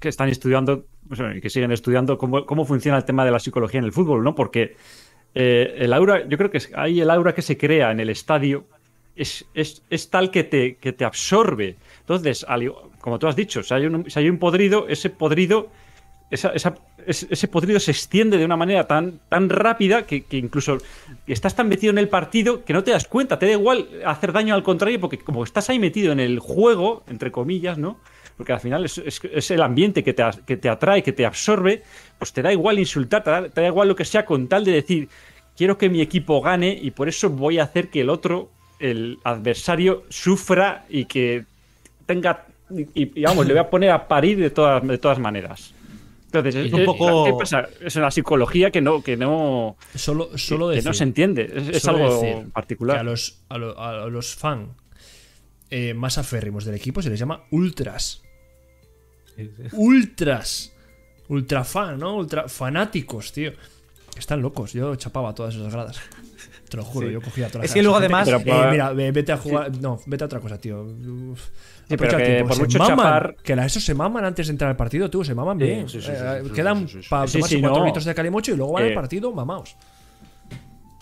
que están estudiando y que siguen estudiando cómo, cómo funciona el tema de la psicología en el fútbol, ¿no? Porque eh, el aura, yo creo que ahí el aura que se crea en el estadio es, es- es tal que te, que te absorbe. Entonces, como tú has dicho, si hay un, si hay un podrido, ese podrido esa- esa- es- ese podrido se extiende de una manera tan, tan rápida que, que incluso estás tan metido en el partido que no te das cuenta, te da igual hacer daño al contrario, porque como estás ahí metido en el juego, entre comillas, ¿no? Porque al final es, es- es el ambiente que te, que te atrae, que te absorbe, pues te da igual insultar, te da, te da igual lo que sea con tal de decir, quiero que mi equipo gane y por eso voy a hacer que el otro, el adversario, sufra y que tenga... Y, y, vamos, le voy a poner a parir de todas, de todas maneras. Entonces, Es un poco-. Es una psicología que no, que no, Solo, solo que decir. no se entiende. Es, algo particular. a los, a lo- a los fan eh, más aférrimos del equipo se les llama ultras. Ultras. Ultra fan, ¿no? Ultra fanáticos, tío. Están locos. Yo chapaba todas esas gradas. Te lo juro, yo cogía todas Es las que luego además- Pero, eh, mira, ve- vete a jugar. No, vete a otra cosa, tío. Uf. Sí, pero que tiempo. por Se mucho maman, chapar- Que la- esos se maman antes de entrar al partido, tú, se maman bien. Eh, quedan para tomarse cuatro no. litros de calimocho y luego van al partido mamaos.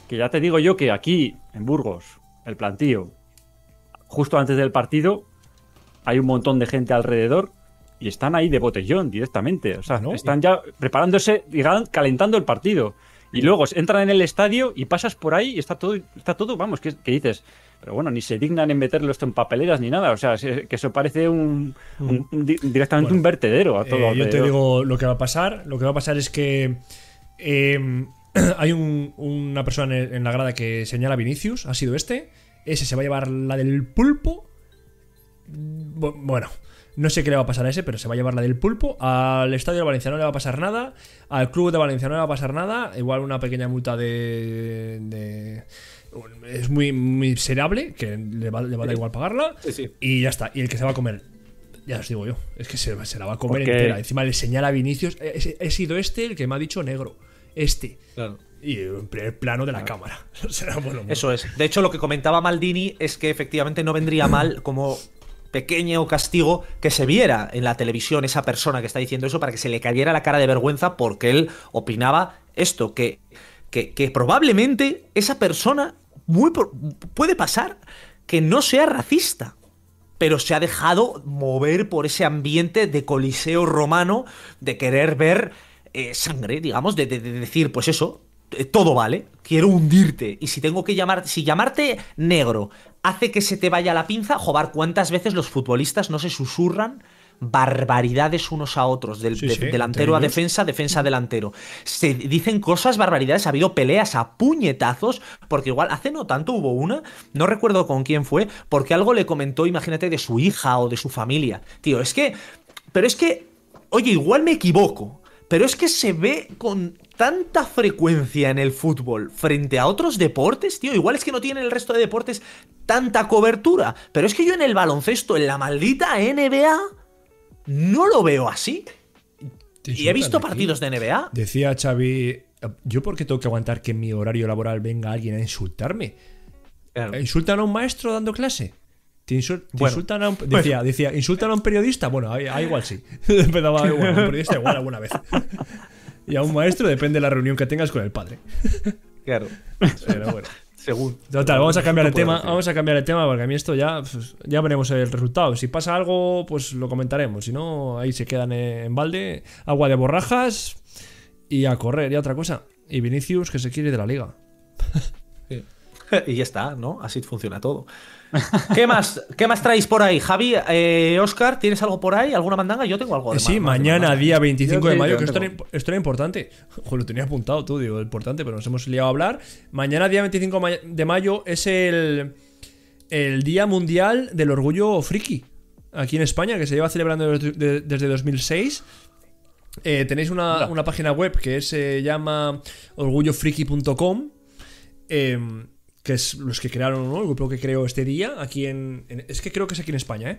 Que ya te digo yo que aquí, en Burgos, el plantío, justo antes del partido, hay un montón de gente alrededor y están ahí de botellón directamente. O sea, ¿no? están ya preparándose, digan, calentando el partido. Y luego entran en el estadio y pasas por ahí y está todo, está todo vamos, que, que dices. Pero bueno, ni se dignan en meterlo esto en papeleras ni nada. O sea, se- que eso parece un, un- un di- directamente Bueno, un vertedero a todo Eh, yo te digo lo que va a pasar. Lo que va a pasar es que eh, hay un- una persona en, la grada que señala a Vinicius, ha sido este. Ese se va a llevar la del pulpo. Bu- Bueno, no sé qué le va a pasar a ese, pero se va a llevar la del pulpo. Al estadio de Valencia no le va a pasar nada. Al club de Valencia no le va a pasar nada. Igual una pequeña multa de. de- es muy miserable, que le va, le va a dar igual pagarla. Sí, sí. Y ya está. Y el que se va a comer ya os digo yo, es que se, se la va a comer entera. Encima le señala a Vinicius. He, he- sido este el que me ha dicho negro. Este. Claro. Y en primer plano de la cámara. Bueno, bueno. Eso es. De hecho, lo que comentaba Maldini es que efectivamente no vendría mal como pequeño castigo que se viera en la televisión esa persona que está diciendo eso para que se le cayera la cara de vergüenza porque él opinaba esto, que, que, probablemente esa persona puede pasar que no sea racista. Pero se ha dejado mover por ese ambiente de coliseo romano, de querer ver eh, sangre, digamos, de, de- de decir, pues eso, todo vale, quiero hundirte. Y si tengo que llamar, si llamarte negro hace que se te vaya la pinza, joder, ¿cuántas veces los futbolistas no se susurran barbaridades unos a otros? Del, Sí, de- sí, delantero a defensa, defensa a delantero. Se dicen cosas, barbaridades, ha habido peleas a puñetazos, porque igual hace no tanto hubo una, no recuerdo con quién fue, porque algo le comentó, imagínate, de su hija o de su familia. Tío, es que, pero es que, oye, igual me equivoco, pero es que se ve con tanta frecuencia en el fútbol frente a otros deportes, tío, igual es que no tienen el resto de deportes tanta cobertura, pero es que yo en el baloncesto, en la maldita NBA, no lo veo así. Y he visto aquí. partidos de NBA. Decía Xavi. ¿Yo por qué tengo que aguantar que en mi horario laboral venga alguien a insultarme? ¿Insultan a un maestro dando clase? ¿Te, insultan a un, decía, decía, ¿insultan a un periodista? Bueno, igual sí. Empezaba igual, a un periodista igual alguna vez. y a un maestro depende de la reunión que tengas con el padre. Claro. Pero bueno. Según. Total, vamos a cambiar puedo tema. decir. Vamos a cambiar el tema porque a mí esto ya, pues, ya veremos el resultado. Si pasa algo, pues lo comentaremos. Si no, ahí se quedan en balde. Agua de borrajas y a correr y a otra cosa. Y Vinicius que se quiere ir de la liga. Y ya está, ¿no? Así funciona todo. ¿Qué más, ¿Qué más traéis por ahí? Javi, eh, Oscar, ¿tienes algo por ahí? ¿Alguna mandanga? Yo tengo algo de Eh, sí, más mañana, día 25 Yo de sí, mayo, yo que esto era, esto era importante. Joder, lo tenía apuntado tú, digo, importante, pero nos hemos liado a hablar. Mañana, día 25 ma- de mayo, es el, el Día Mundial del Orgullo Friki. Aquí en España, que se lleva celebrando desde, de- desde 2006. Eh, tenéis una, una página web que se llama orgullofriki.com. em, que es los que crearon, ¿no? El grupo que creó este día aquí en, Es que creo que es aquí en España, ¿eh?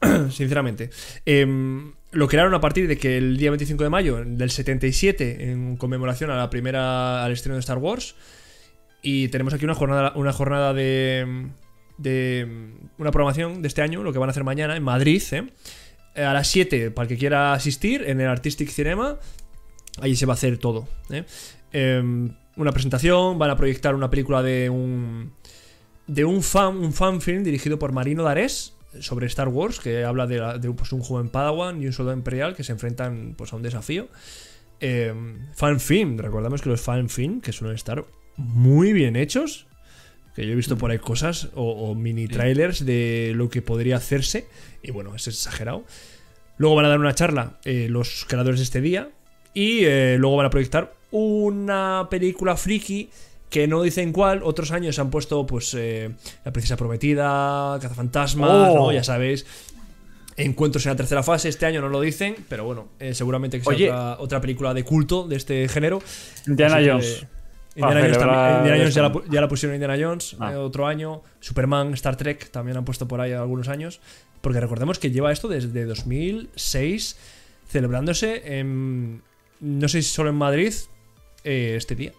sinceramente. Em, lo crearon a partir de que el día 25 de mayo del 77, en conmemoración a la primera al estreno de Star Wars, y tenemos aquí una jornada, una jornada de, de una programación de este año, lo que van a hacer mañana en Madrid, ¿eh? A las 7, para el que quiera asistir, en el Artistic Cinema, ahí se va a hacer todo. ¿eh? Una presentación, van a proyectar una película de un de un fan, un fan film dirigido por Marino Darés sobre Star Wars, que habla de, la- de, pues, un joven Padawan y un soldado imperial que se enfrentan pues, a un desafío. Eh, fan film, recordamos que los fan film, que suelen estar muy bien hechos, que yo he visto por ahí cosas o, o mini trailers de lo que podría hacerse, y bueno, es exagerado. Luego van a dar una charla eh, los creadores de este día, y eh, luego van a proyectar una película friki que no dicen cuál. Otros años han puesto, pues, eh, La Princesa Prometida, Cazafantasmas, Oh. ¿no? Ya sabéis. Encuentros en la tercera fase, este año no lo dicen, pero bueno, eh, seguramente que sea otra, otra película de culto de este género. Indiana Así que- Jones. Indiana Jones, también- Indiana Jones ya, la, ya pusieron Indiana Jones Ah. eh, otro año. Superman, Star Trek también han puesto por ahí algunos años. Porque recordemos que lleva esto desde 2006 celebrándose en. No sé si solo en Madrid eh, este día.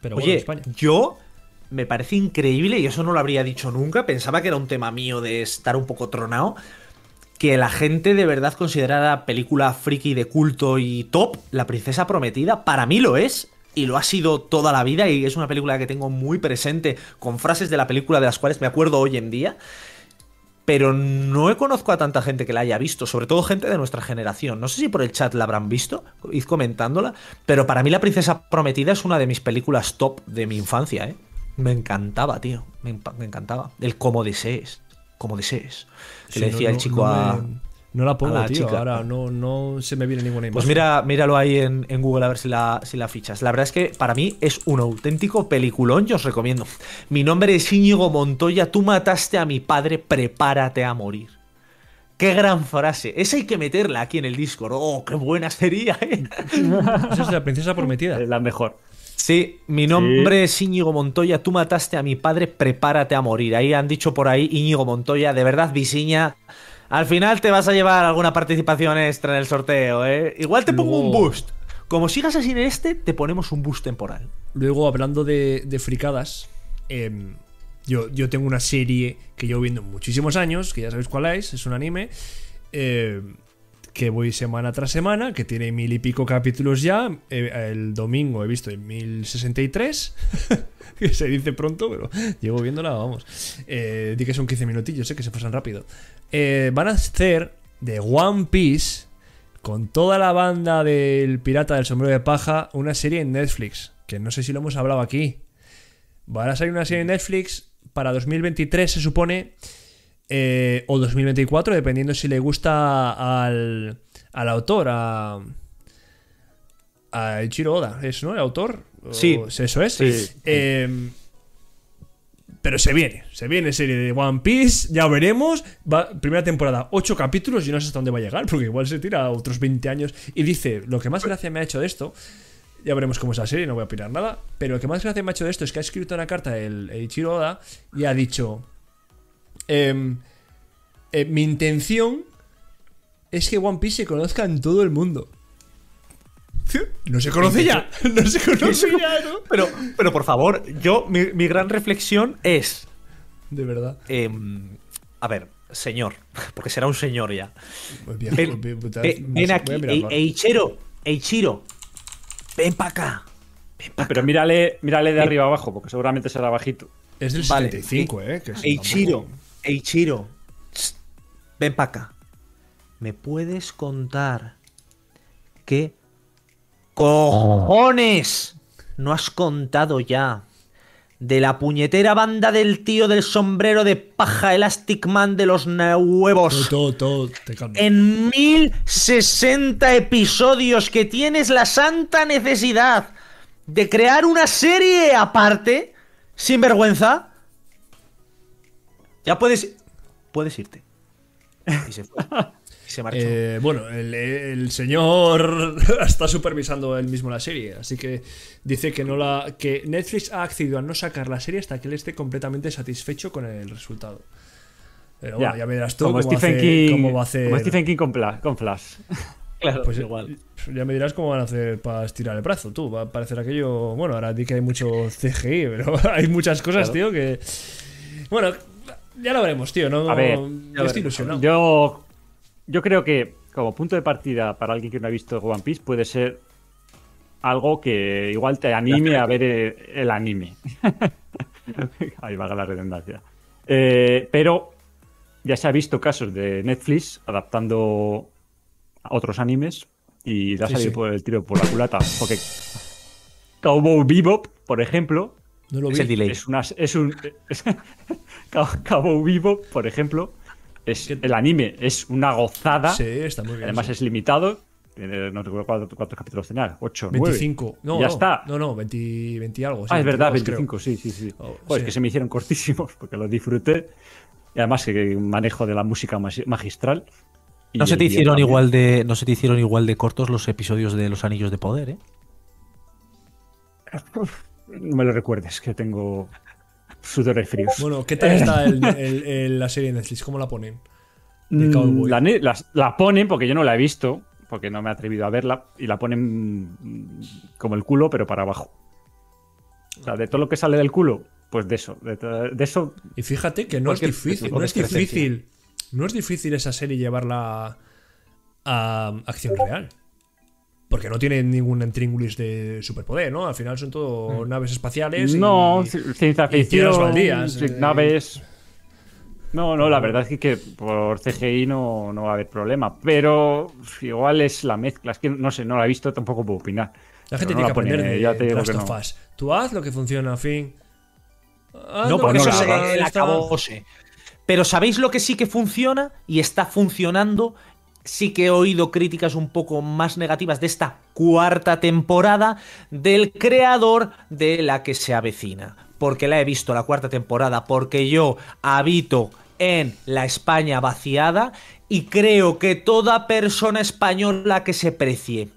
Pero bueno, Oye, España. yo me parece increíble, y eso no lo habría dicho nunca, pensaba que era un tema mío de estar un poco tronado, que la gente de verdad considerara película friki de culto y top, La Princesa Prometida, para mí lo es. Y lo ha sido toda la vida y es una película que tengo muy presente con frases de la película de las cuales me acuerdo hoy en día. Pero no conozco a tanta gente que la haya visto, sobre todo gente de nuestra generación. No sé si por el chat la habrán visto, id comentándola, pero para mí La Princesa Prometida es una de mis películas top de mi infancia, ¿eh? Me encantaba, tío, me, encantaba. El como desees, como desees. Que le decía no- el chico no a... me- no la pongo, la tío. chica. Ahora no, no se me viene ninguna imagen. Pues mira, míralo ahí en, en Google a ver si la, si la fichas. La verdad es que para mí es un auténtico peliculón, yo os recomiendo. Mi nombre es Íñigo Montoya, tú mataste a mi padre, prepárate a morir. Qué gran frase. Esa hay que meterla aquí en el Discord. Oh, qué buena sería, eh. Esa es la princesa prometida. La mejor. Sí, mi nombre es Íñigo Montoya, tú mataste a mi padre, prepárate a morir. Ahí han dicho por ahí Íñigo Montoya, de verdad, Visiña. Al final te vas a llevar alguna participación extra en el sorteo, ¿eh? Igual te pongo un boost. Como sigas así en este, te ponemos un boost temporal. Luego, hablando de, de fricadas, em, yo, yo tengo una serie que llevo viendo muchísimos años, que ya sabéis cuál es, es un anime, em, que voy semana tras semana, que tiene mil y pico capítulos ya. Eh, el domingo he visto en 1063, que se dice pronto, pero llevo viéndola, vamos. Eh, di que son 15 minutillos, sé que se pasan rápido. Eh, van a hacer de One Piece con toda la banda del Pirata del Sombrero de Paja, una serie en Netflix, que no sé si lo hemos hablado aquí. Van a salir una serie en Netflix para 2023, se supone, eh, o 2024, dependiendo si le gusta al, al autor, a, a Ichiro Oda, ¿es, no? ¿El autor? O- Sí. Eso es. Sí. Eh, pero se viene, se viene serie de One Piece, ya veremos. Va, primera temporada, 8 capítulos, y no sé hasta dónde va a llegar, porque igual se tira otros 20 años. Y dice, lo que más gracia me ha hecho de esto, ya veremos cómo es la serie, no voy a opinar nada, pero lo que más gracia me ha hecho de esto es que ha escrito una carta el Eiichiro Oda y ha dicho, em, eh, mi intención es que One Piece se conozca en todo el mundo. No se conoce ya, no se conoce ya, ¿no? Pero, pero por favor, yo, mi, mi gran reflexión es. De verdad. em, a ver, señor, porque será un señor ya. Viejo, Ven, aquí, Eichiro, Eichiro, ven para acá. Ven pa' Pero mírale, mírale de arriba abajo, porque seguramente será bajito. Es del Vale. 75, ¿eh? Que es Eichiro, tampoco- Eichiro, tss, ven para acá. ¿Me puedes contar qué cojones no has contado ya de la puñetera banda del tío del sombrero de paja Elastic Man de los nuevos? Todo, todo, todo, te en 1060 episodios que tienes la santa necesidad de crear una serie aparte, sin vergüenza, ya puedes puedes irte. Y se fue. Y se marchó. Eh, bueno, el, el señor está supervisando él mismo la serie, así que dice que no la que Netflix ha accedido a no sacar la serie hasta que él esté completamente satisfecho con el resultado. Pero bueno, ya, verás tú como cómo, Stephen hace- King, cómo va a hacer. como Stephen King con, Pla- con Flash. claro, Pues igual. Ya me dirás cómo van a hacer para estirar el brazo, tú. Va a parecer aquello. Bueno, ahora di que hay mucho CGI, pero hay muchas cosas, tío, que. Bueno, ya lo veremos, tío. No, A ver, yo estoy ilusionado. Yo, yo creo que como punto de partida para alguien que no ha visto One Piece puede ser algo que igual te anime a ver el, el anime. Ahí va la redundancia. Eh, pero ya se ha visto casos de Netflix adaptando a otros animes y le ha Sí, salido sí. por el tiro por la culata. Porque Cowboy Bebop, por ejemplo, No lo Es vi. el delay. es una es un es- Cowboy Bebop, por ejemplo, es el anime es una gozada. Sí, está muy bien. Además sí. es limitado. Tiene- No recuerdo cuántos, cuántos capítulos tenía. 8, 9. 25. No, ya no, está. No, no, 20, 20 y algo. sí, ah, es verdad, 22 creo. 25, sí, sí, sí. Oh, Pues sí. que se me hicieron cortísimos porque los disfruté. Y además que manejo de la música magistral. Y No se te hicieron también. igual de no se te hicieron igual de cortos los episodios de Los Anillos de Poder, ¿eh? No me lo recuerdes, que tengo sudores fríos. Bueno, ¿qué tal está el- el- el- la serie de Netflix? ¿Cómo la ponen? Mm. La, la ponen porque yo no la he visto, porque no me he atrevido a verla, y la ponen como el culo, pero para abajo. O sea, de todo lo que sale del culo, pues de eso. De, de eso. Y fíjate que no es Cualquier difícil, no es difícil. No es difícil esa serie llevarla a acción real. Porque no tiene ningún intríngulis de superpoder, ¿no? Al final son todo naves espaciales. No, ci- ciencia ficción, baldías, eh. naves. No, no, la verdad es que, que por CGI no, no va a haber problema. Pero igual es la mezcla. Es que no sé, no la he visto, tampoco puedo opinar. La gente tiene no que pone, aprender de ya te digo Last que of no. Us. Tú haz lo que funciona, fin. Haz No, que eso no es el acabose. Pero ¿sabéis lo que sí que funciona? Y está funcionando. Sí que he oído críticas un poco más negativas de esta cuarta temporada del creador de la que se avecina. Porque la he visto la cuarta temporada, porque yo habito en la España vaciada y creo que toda persona española que se precie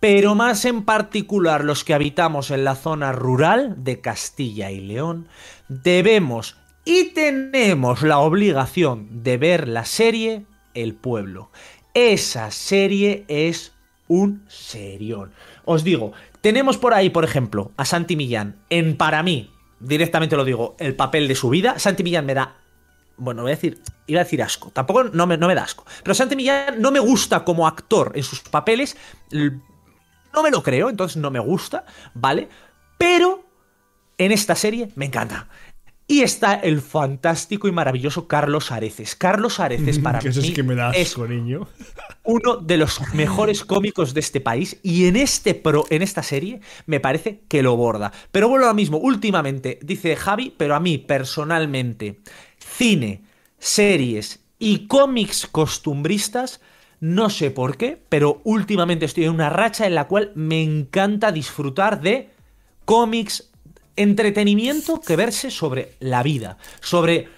pero más en particular los que habitamos en la zona rural de Castilla y León, debemos y tenemos la obligación de ver la serie El Pueblo. Esa serie es un serión. Os digo, tenemos por ahí, por ejemplo, a Santi Millán, en para mí, directamente lo digo, el papel de su vida. Santi Millán me da bueno, decir, iba a decir asco, tampoco no me, no me da asco, pero Santi Millán no me gusta como actor en sus papeles, no me lo creo, entonces no me gusta, ¿vale? Pero en esta serie me encanta. Y está el fantástico y maravilloso Carlos Areces. Carlos Areces para Que eso mí sí que me da es uno de los mejores cómicos de este país y en este pro, en esta serie me parece que lo borda. Pero bueno, lo mismo, últimamente dice Javi, pero a mí personalmente cine, series y cómics costumbristas no sé por qué, pero últimamente estoy en una racha en la cual me encanta disfrutar de cómics, entretenimiento que verse sobre la vida, sobre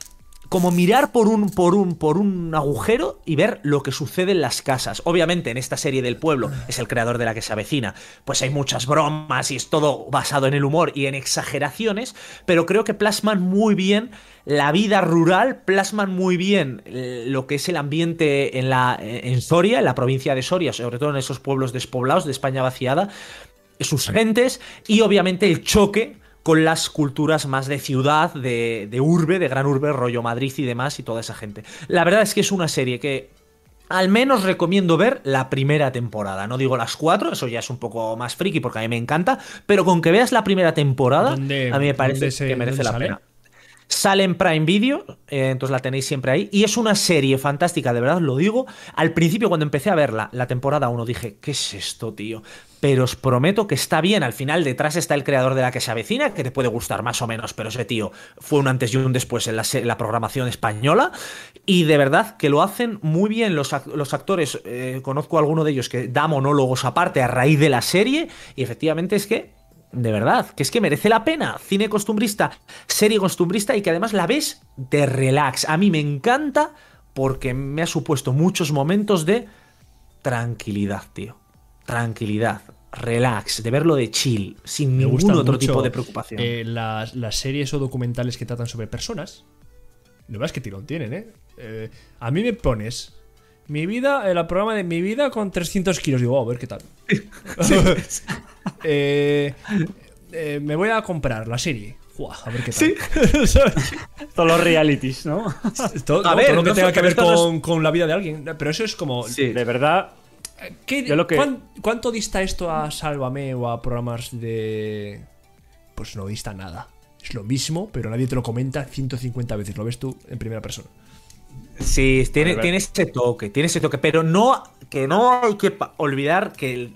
como mirar por un, por un, por un agujero y ver lo que sucede en las casas. Obviamente, en esta serie del pueblo es el creador de la que se avecina. Pues hay muchas bromas y es todo basado en el humor y en exageraciones, pero creo que plasman muy bien la vida rural, plasman muy bien eh, lo que es el ambiente en, la, en Soria, en la provincia de Soria, sobre todo en esos pueblos despoblados de España vaciada, sus gentes y obviamente el choque con las culturas más de ciudad, de, de urbe, de gran urbe, rollo Madrid y demás y toda esa gente. La verdad es que es una serie que al menos recomiendo ver la primera temporada. No digo las cuatro, eso ya es un poco más friki porque a mí me encanta, pero con que veas la primera temporada, ¿Dónde- a mí me parece se- que merece la sale? pena. Sale en Prime Video, eh, entonces la tenéis siempre ahí. Y es una serie fantástica, de verdad lo digo. Al principio, cuando empecé a verla, la temporada 1, dije, ¿qué es esto, tío? Pero os prometo que está bien. Al final, detrás está el creador de la que se avecina, que te puede gustar más o menos, pero ese tío fue un antes y un después en la, programación española. Y de verdad que lo hacen muy bien los actores. eh, conozco a alguno de ellos que da monólogos aparte a raíz de la serie. Y efectivamente es que de verdad, que es que merece la pena. Cine costumbrista, serie costumbrista y que además la ves de relax. A mí me encanta porque me ha supuesto muchos momentos de tranquilidad, tío. Tranquilidad, relax, de verlo de chill, sin Me ningún otro mucho, tipo de preocupación. eh, las, las series o documentales que tratan sobre personas. No veas que tirón tienen, ¿eh? Eh, A mí me pones mi vida, el programa de mi vida con 300 kilos. Digo, "Oh, a ver qué tal. Eh, eh, me voy a comprar la serie. A ver qué tal. ¿Sabes? Todos los realities, ¿no? todo, A no, ver, todo lo que no tenga que ver es- con, con la vida de alguien. Pero eso es como. Sí. De verdad, ¿qué- Yo lo que- cuán- ¿Cuánto dista esto a Sálvame o a programas de.? Pues no dista nada. Es lo mismo, pero nadie te lo comenta 150 veces. Lo ves tú en primera persona. Sí, tiene, A ver. tiene ese toque, tiene ese toque, pero no que no hay que olvidar que el-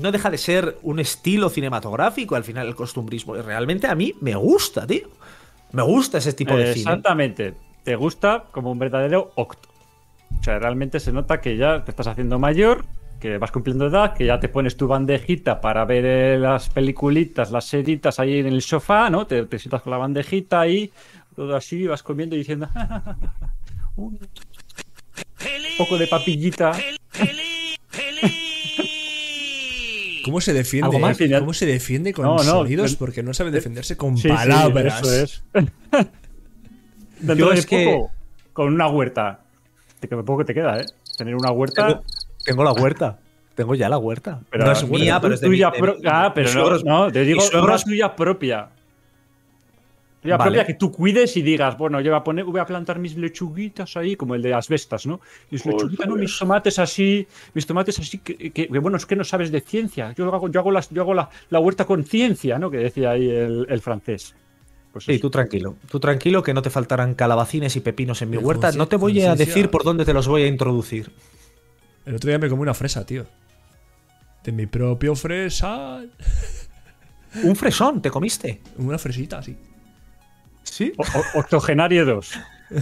no deja de ser un estilo cinematográfico al final el costumbrismo. Y Realmente a mí me gusta, tío. Me gusta ese tipo de cine. exactamente. Te gusta como un verdadero octo. O sea, realmente se nota que ya te estás haciendo mayor, que vas cumpliendo edad, que ya te pones tu bandejita para ver eh, las peliculitas, las seritas ahí en el sofá, ¿no? Te, te sientas con la bandejita ahí, todo así, vas comiendo y diciendo. un poco de papillita. ¿Cómo se defiende? ¿Cómo se defiende con No, no, sonidos? Porque no sabe defenderse con Sí, sí, palabras. eso es. Dentro Yo de es que- poco, con una huerta. Te, que poco te queda, ¿eh? Tener una huerta. Tengo, la huerta. Tengo ya la huerta. Pero no es mía, pero es de tuya mi- de pro- mi- Ah, pero no, suegros- no, te digo una suegros- tuya propia. Vida Vale. propia que tú cuides y digas, bueno, yo voy a, poner, voy a plantar mis lechuguitas ahí, como el de las vestas, ¿no? Mis lechuguitas, ¿no? mis tomates así, mis tomates así, que, que- que, bueno, es que no sabes de ciencia. Yo hago, yo hago, las, yo hago la, la huerta con ciencia, ¿no? Que decía ahí el, el francés. Pues Sí, tú tranquilo. Tú tranquilo que no te faltarán calabacines y pepinos en mi huerta. No te voy a decir por dónde te los voy a introducir. El otro día me comí una fresa, tío. De mi propio fresal. Un fresón, ¿te comiste? Una fresita, sí. Sí. O- octogenario 2.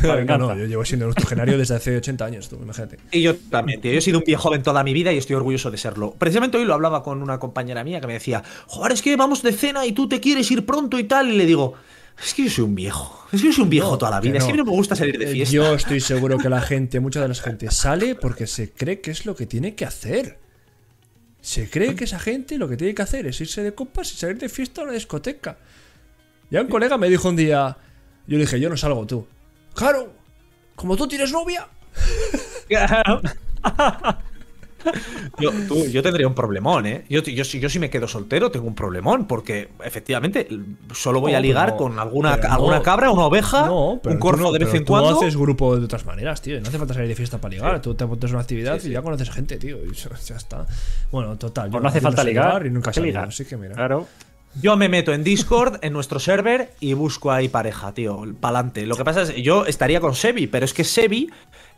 La No, no, yo llevo siendo octogenario desde hace 80 años, tú, imagínate. Y yo también, tío. Yo he sido un viejo joven toda mi vida y estoy orgulloso de serlo. Precisamente hoy lo hablaba con una compañera mía que me decía, joder, es que vamos de cena y tú te quieres ir pronto y tal. Y le digo, es que yo soy un viejo. Es que yo soy un viejo No, toda la vida. Es que a mí no. no me gusta salir de Eh, fiesta. Yo estoy seguro que la gente, mucha de la gente sale porque se cree que es lo que tiene que hacer. Se cree que esa gente lo que tiene que hacer es irse de copas y salir de fiesta a una discoteca. Ya un colega me dijo un día, yo le dije, yo no salgo tú. Claro, como tú tienes novia. Yo, tú, yo tendría un problemón, ¿eh? Yo, yo, si- yo si me quedo soltero tengo un problemón porque efectivamente solo voy No, a ligar pero- con alguna, no. cabra, una oveja, No, pero un tú corzo no, de vez pero en tú cuando. haces grupo de otras maneras, tío. No hace falta salir de fiesta para ligar. Tú te montas una actividad y ya conoces gente, tío. Y ya ya está. Bueno, total. Pues yo no hace yo falta sé ligar. y nunca ¿Para qué salgo, ligar? Así que mira. Claro. Yo me meto en Discord, en nuestro server, y busco ahí pareja, tío, pa'lante. Lo que pasa es, yo estaría con Sebi, pero es que Sebi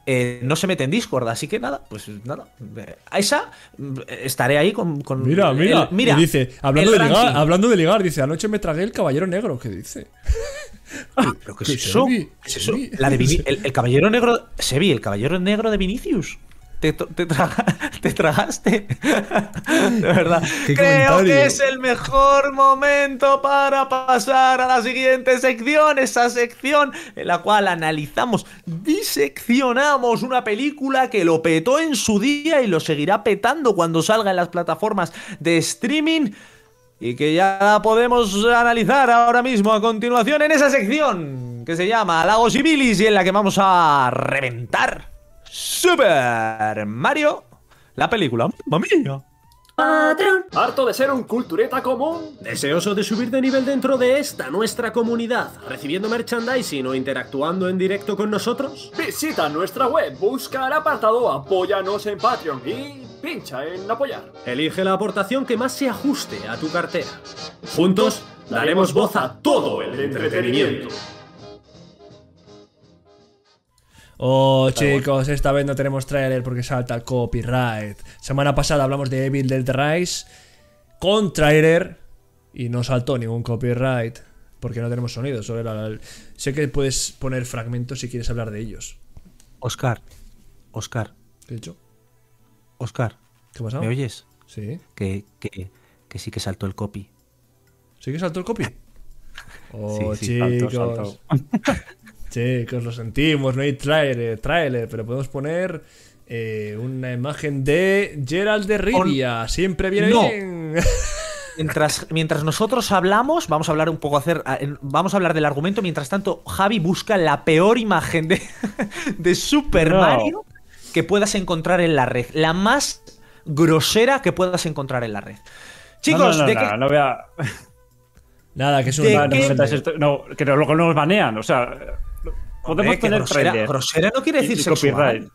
eh, no se mete en Discord, así que nada, pues nada. Eh, A esa mm, estaré ahí con. con Mira, el- mira, mira. y dice, hablando de ligar, hablando de ligar, dice, anoche me tragué el caballero negro, ¿qué dice? ¿Pero qué ¿Qué es eso? ¿Qué es eso? La de el, el caballero negro. Sebi, el caballero negro de Vinicius. Te, te, traga- te tragaste. De verdad. Creo comentario. que es el mejor momento para pasar a la siguiente sección. Esa sección en la cual analizamos, diseccionamos una película que lo petó en su día y lo seguirá petando cuando salga en las plataformas de streaming y que ya podemos analizar ahora mismo a continuación en esa sección que se llama Lagos y Bilis y en la que vamos a reventar Super Mario, la película. ¡Mamma mía! ¿Harto de ser un cultureta común? ¿Deseoso de subir de nivel dentro de esta nuestra comunidad, recibiendo merchandising o interactuando en directo con nosotros? Visita nuestra web, busca el apartado Apóyanos en Patreon y pincha en apoyar. Elige la aportación que más se ajuste a tu cartera. Juntos daremos voz a todo el entretenimiento. Oh, chicos, esta vez no tenemos trailer porque salta copyright. Semana pasada hablamos de Evil Dead Rise con trailer y no saltó ningún copyright porque no tenemos sonido. Solo era el- Sé que puedes poner fragmentos si quieres hablar de ellos. Oscar, Oscar, ¿Qué he dicho? Oscar, ¿Qué ha pasado? ¿me oyes? Sí. Que, que, que sí que saltó el copy. ¿Sí que saltó el copy? Oh, Sí, sí, saltó, chicos. saltó. Chicos, lo sentimos, no hay trailer, trailer pero podemos poner eh, una imagen de Gerald de Rivia. Siempre viene No. bien. Mientras, mientras nosotros hablamos, vamos a hablar un poco hacer, vamos a hablar del argumento. Mientras tanto, Javi busca la peor imagen de, de Super No. Mario que puedas encontrar en la red. La más grosera que puedas encontrar en la red. Chicos, no, no, ¿de no, qué- no, voy a- Nada, que es ¿De un. no, que luego nos banean. O sea, podemos tener grosera, trailer grosera no quiere decir sexual. copyright.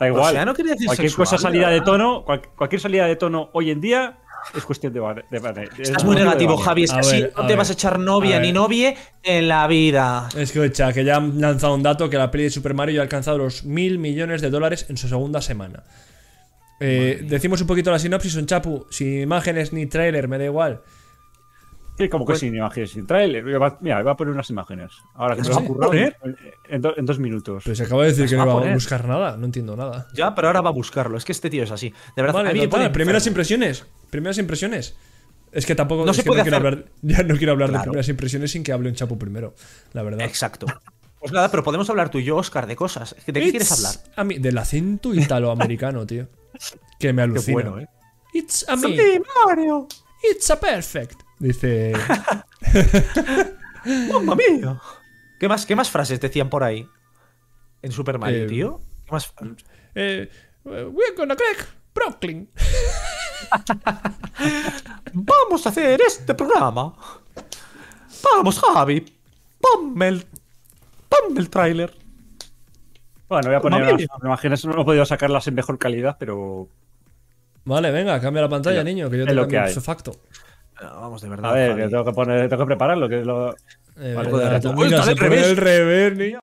Da igual. Grosera no quiere decir cualquier sexual, cosa salida de tono, cual- cualquier salida de tono hoy en día es cuestión de, de Estás muy negativo. Javi. Es que así ver, no te ver. vas a echar novia A ni novie en la vida. Escucha, que ya han lanzado un dato que la peli de Super Mario ya ha alcanzado los mil millones de dólares en su segunda semana. Eh, decimos un poquito la sinopsis, un chapu, sin imágenes ni trailer, me da igual. Sí, como Pues que sin imágenes, sin trailer. Va- Mira, voy a poner unas imágenes. Ahora que me ¿Las lo vas he a poner? en, en do- en dos minutos. Pero se acaba de decir que va no a iba a buscar nada, no entiendo nada. Ya, pero ahora va a buscarlo. Es que este tío es así. De verdad, Vale, a mí me total, primeras impresiones. Primeras impresiones. Es que tampoco No es se que puede quiero hablar, ya no quiero hablar de primeras impresiones sin que hable un chapu primero, la verdad. Exacto. Pues nada, pero podemos hablar tú y yo, Oscar, de cosas. ¿De qué quieres hablar? a mí- del acento italoamericano, tío. Que me alucina. bueno, ¿eh? It's a me. Mario! It's a perfect. Dice. ¡Mamma mía! ¿Qué más, ¿Qué más frases decían por ahí? En Super Mario, Eh, tío. ¿Qué más? eh, we're gonna crack Brooklyn. Vamos a hacer este programa. Vamos, Javi. Ponme el. Ponme el tráiler. Bueno, voy a poner. Mami. Me imagino que no he podido sacarlas en mejor calidad, pero. Vale, venga, cambia la pantalla, Es niño, que yo es te lo que hay. facto. Vamos, de verdad. A ver, Javi. que tengo que poner, tengo que prepararlo. Que lo... Eh, Vale, Uy, se pone revés. el rever, niño.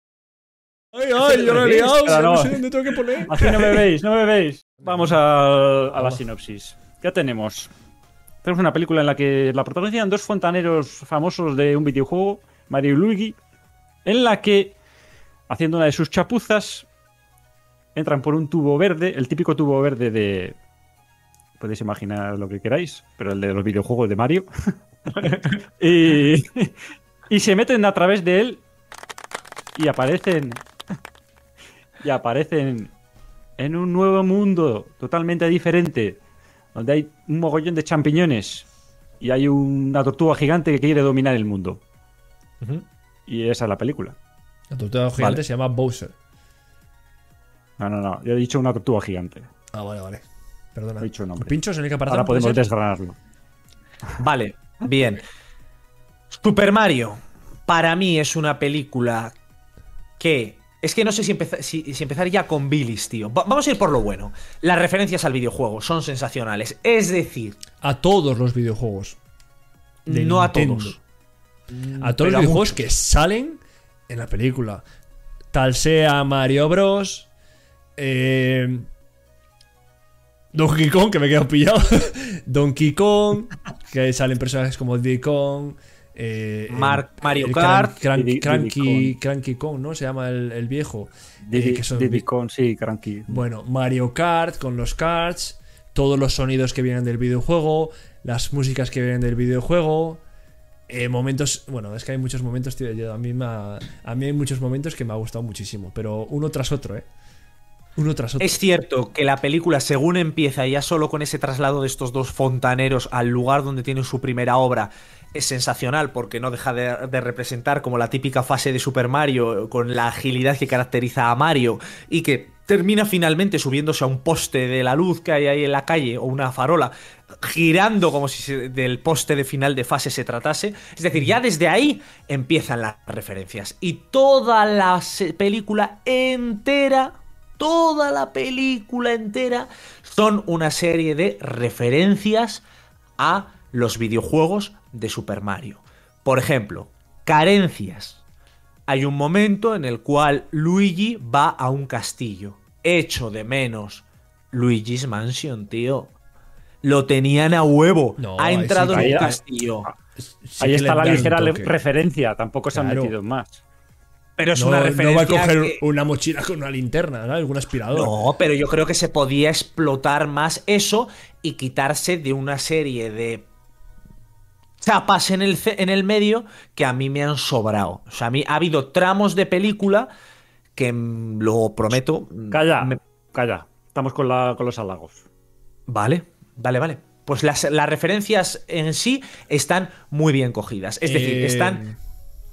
Ay, ay, yo lo he revés, liado, no sé dónde tengo que poner. Aquí no me veis, no me veis. Vamos a, a la sinopsis. Ya tenemos. Tenemos una película en la que la protagonizan dos fontaneros famosos de un videojuego, Mario y Luigi, en la que, haciendo una de sus chapuzas, entran por un tubo verde, el típico tubo verde de. Podéis imaginar lo que queráis, pero el de los videojuegos de Mario. y, y se meten a través de él y aparecen. Y aparecen en un nuevo mundo totalmente diferente, donde hay un mogollón de champiñones y hay una tortuga gigante que quiere dominar el mundo. Y esa es la película. La tortuga gigante Vale. se llama Bowser. No, no, no. Yo he dicho una tortuga gigante. Ah, vale, vale. Perdona. He dicho nombre. ¿Pinchos en el aparecen? Ahora podemos desgranarlo. Vale, bien. Super Mario, para mí es una película que. Es que no sé si, empeza- si- si empezar ya con Billis, tío. Va- vamos a ir por lo bueno. Las referencias al videojuego son sensacionales. Es decir, A todos los videojuegos. de no a todos. A todos Pero los videojuegos que salen en la película. Tal sea Mario Bros. eh, Donkey Kong, que me he quedado pillado. Donkey Kong, que salen personajes como Diddy Kong. eh, Mario el Kart. Cran- Cran- Diddy- Cranky, Diddy Cranky Kong, ¿no? Se llama el, el viejo. Eh, Diddy, que son- Diddy Kong, sí, cranky. bueno, Mario Kart con los karts, todos los sonidos que vienen del videojuego, las músicas que vienen del videojuego, eh, momentos, bueno, es que hay muchos momentos, tío, yo- a mí me ha- a mí hay muchos momentos que me ha gustado muchísimo, pero uno tras otro, ¿eh? Es cierto que la película, según empieza, ya solo con ese traslado de estos dos fontaneros al lugar donde tienen su primera obra, es sensacional porque no deja de, representar como la típica fase de Super Mario, con la agilidad que caracteriza a Mario y que termina finalmente subiéndose a un poste de la luz que hay ahí en la calle o una farola, girando como si del poste de final de fase se tratase. Es decir, ya desde ahí empiezan las referencias y toda la película entera toda la película entera son una serie de referencias a los videojuegos de Super Mario. Por ejemplo, carencias. Hay un momento en el cual Luigi va a un castillo. Echo de menos Luigi's Mansion, tío. Lo tenían a huevo. No, ha entrado en un castillo. Sí Ahí está la ligera referencia. Tampoco se han metido más. Pero es no, una no referencia. va a coger que- una mochila con una linterna, ¿no? Algún aspirador. No, pero yo creo que se podía explotar más eso y quitarse de una serie de chapas en el, en el medio que a mí me han sobrado. O sea, a mí ha habido tramos de película que mm, lo prometo. mm, Calla, me- calla. Estamos con, la, con los halagos. Vale, vale, vale. Pues las, las referencias en sí están muy bien cogidas. Es decir, Eh, están.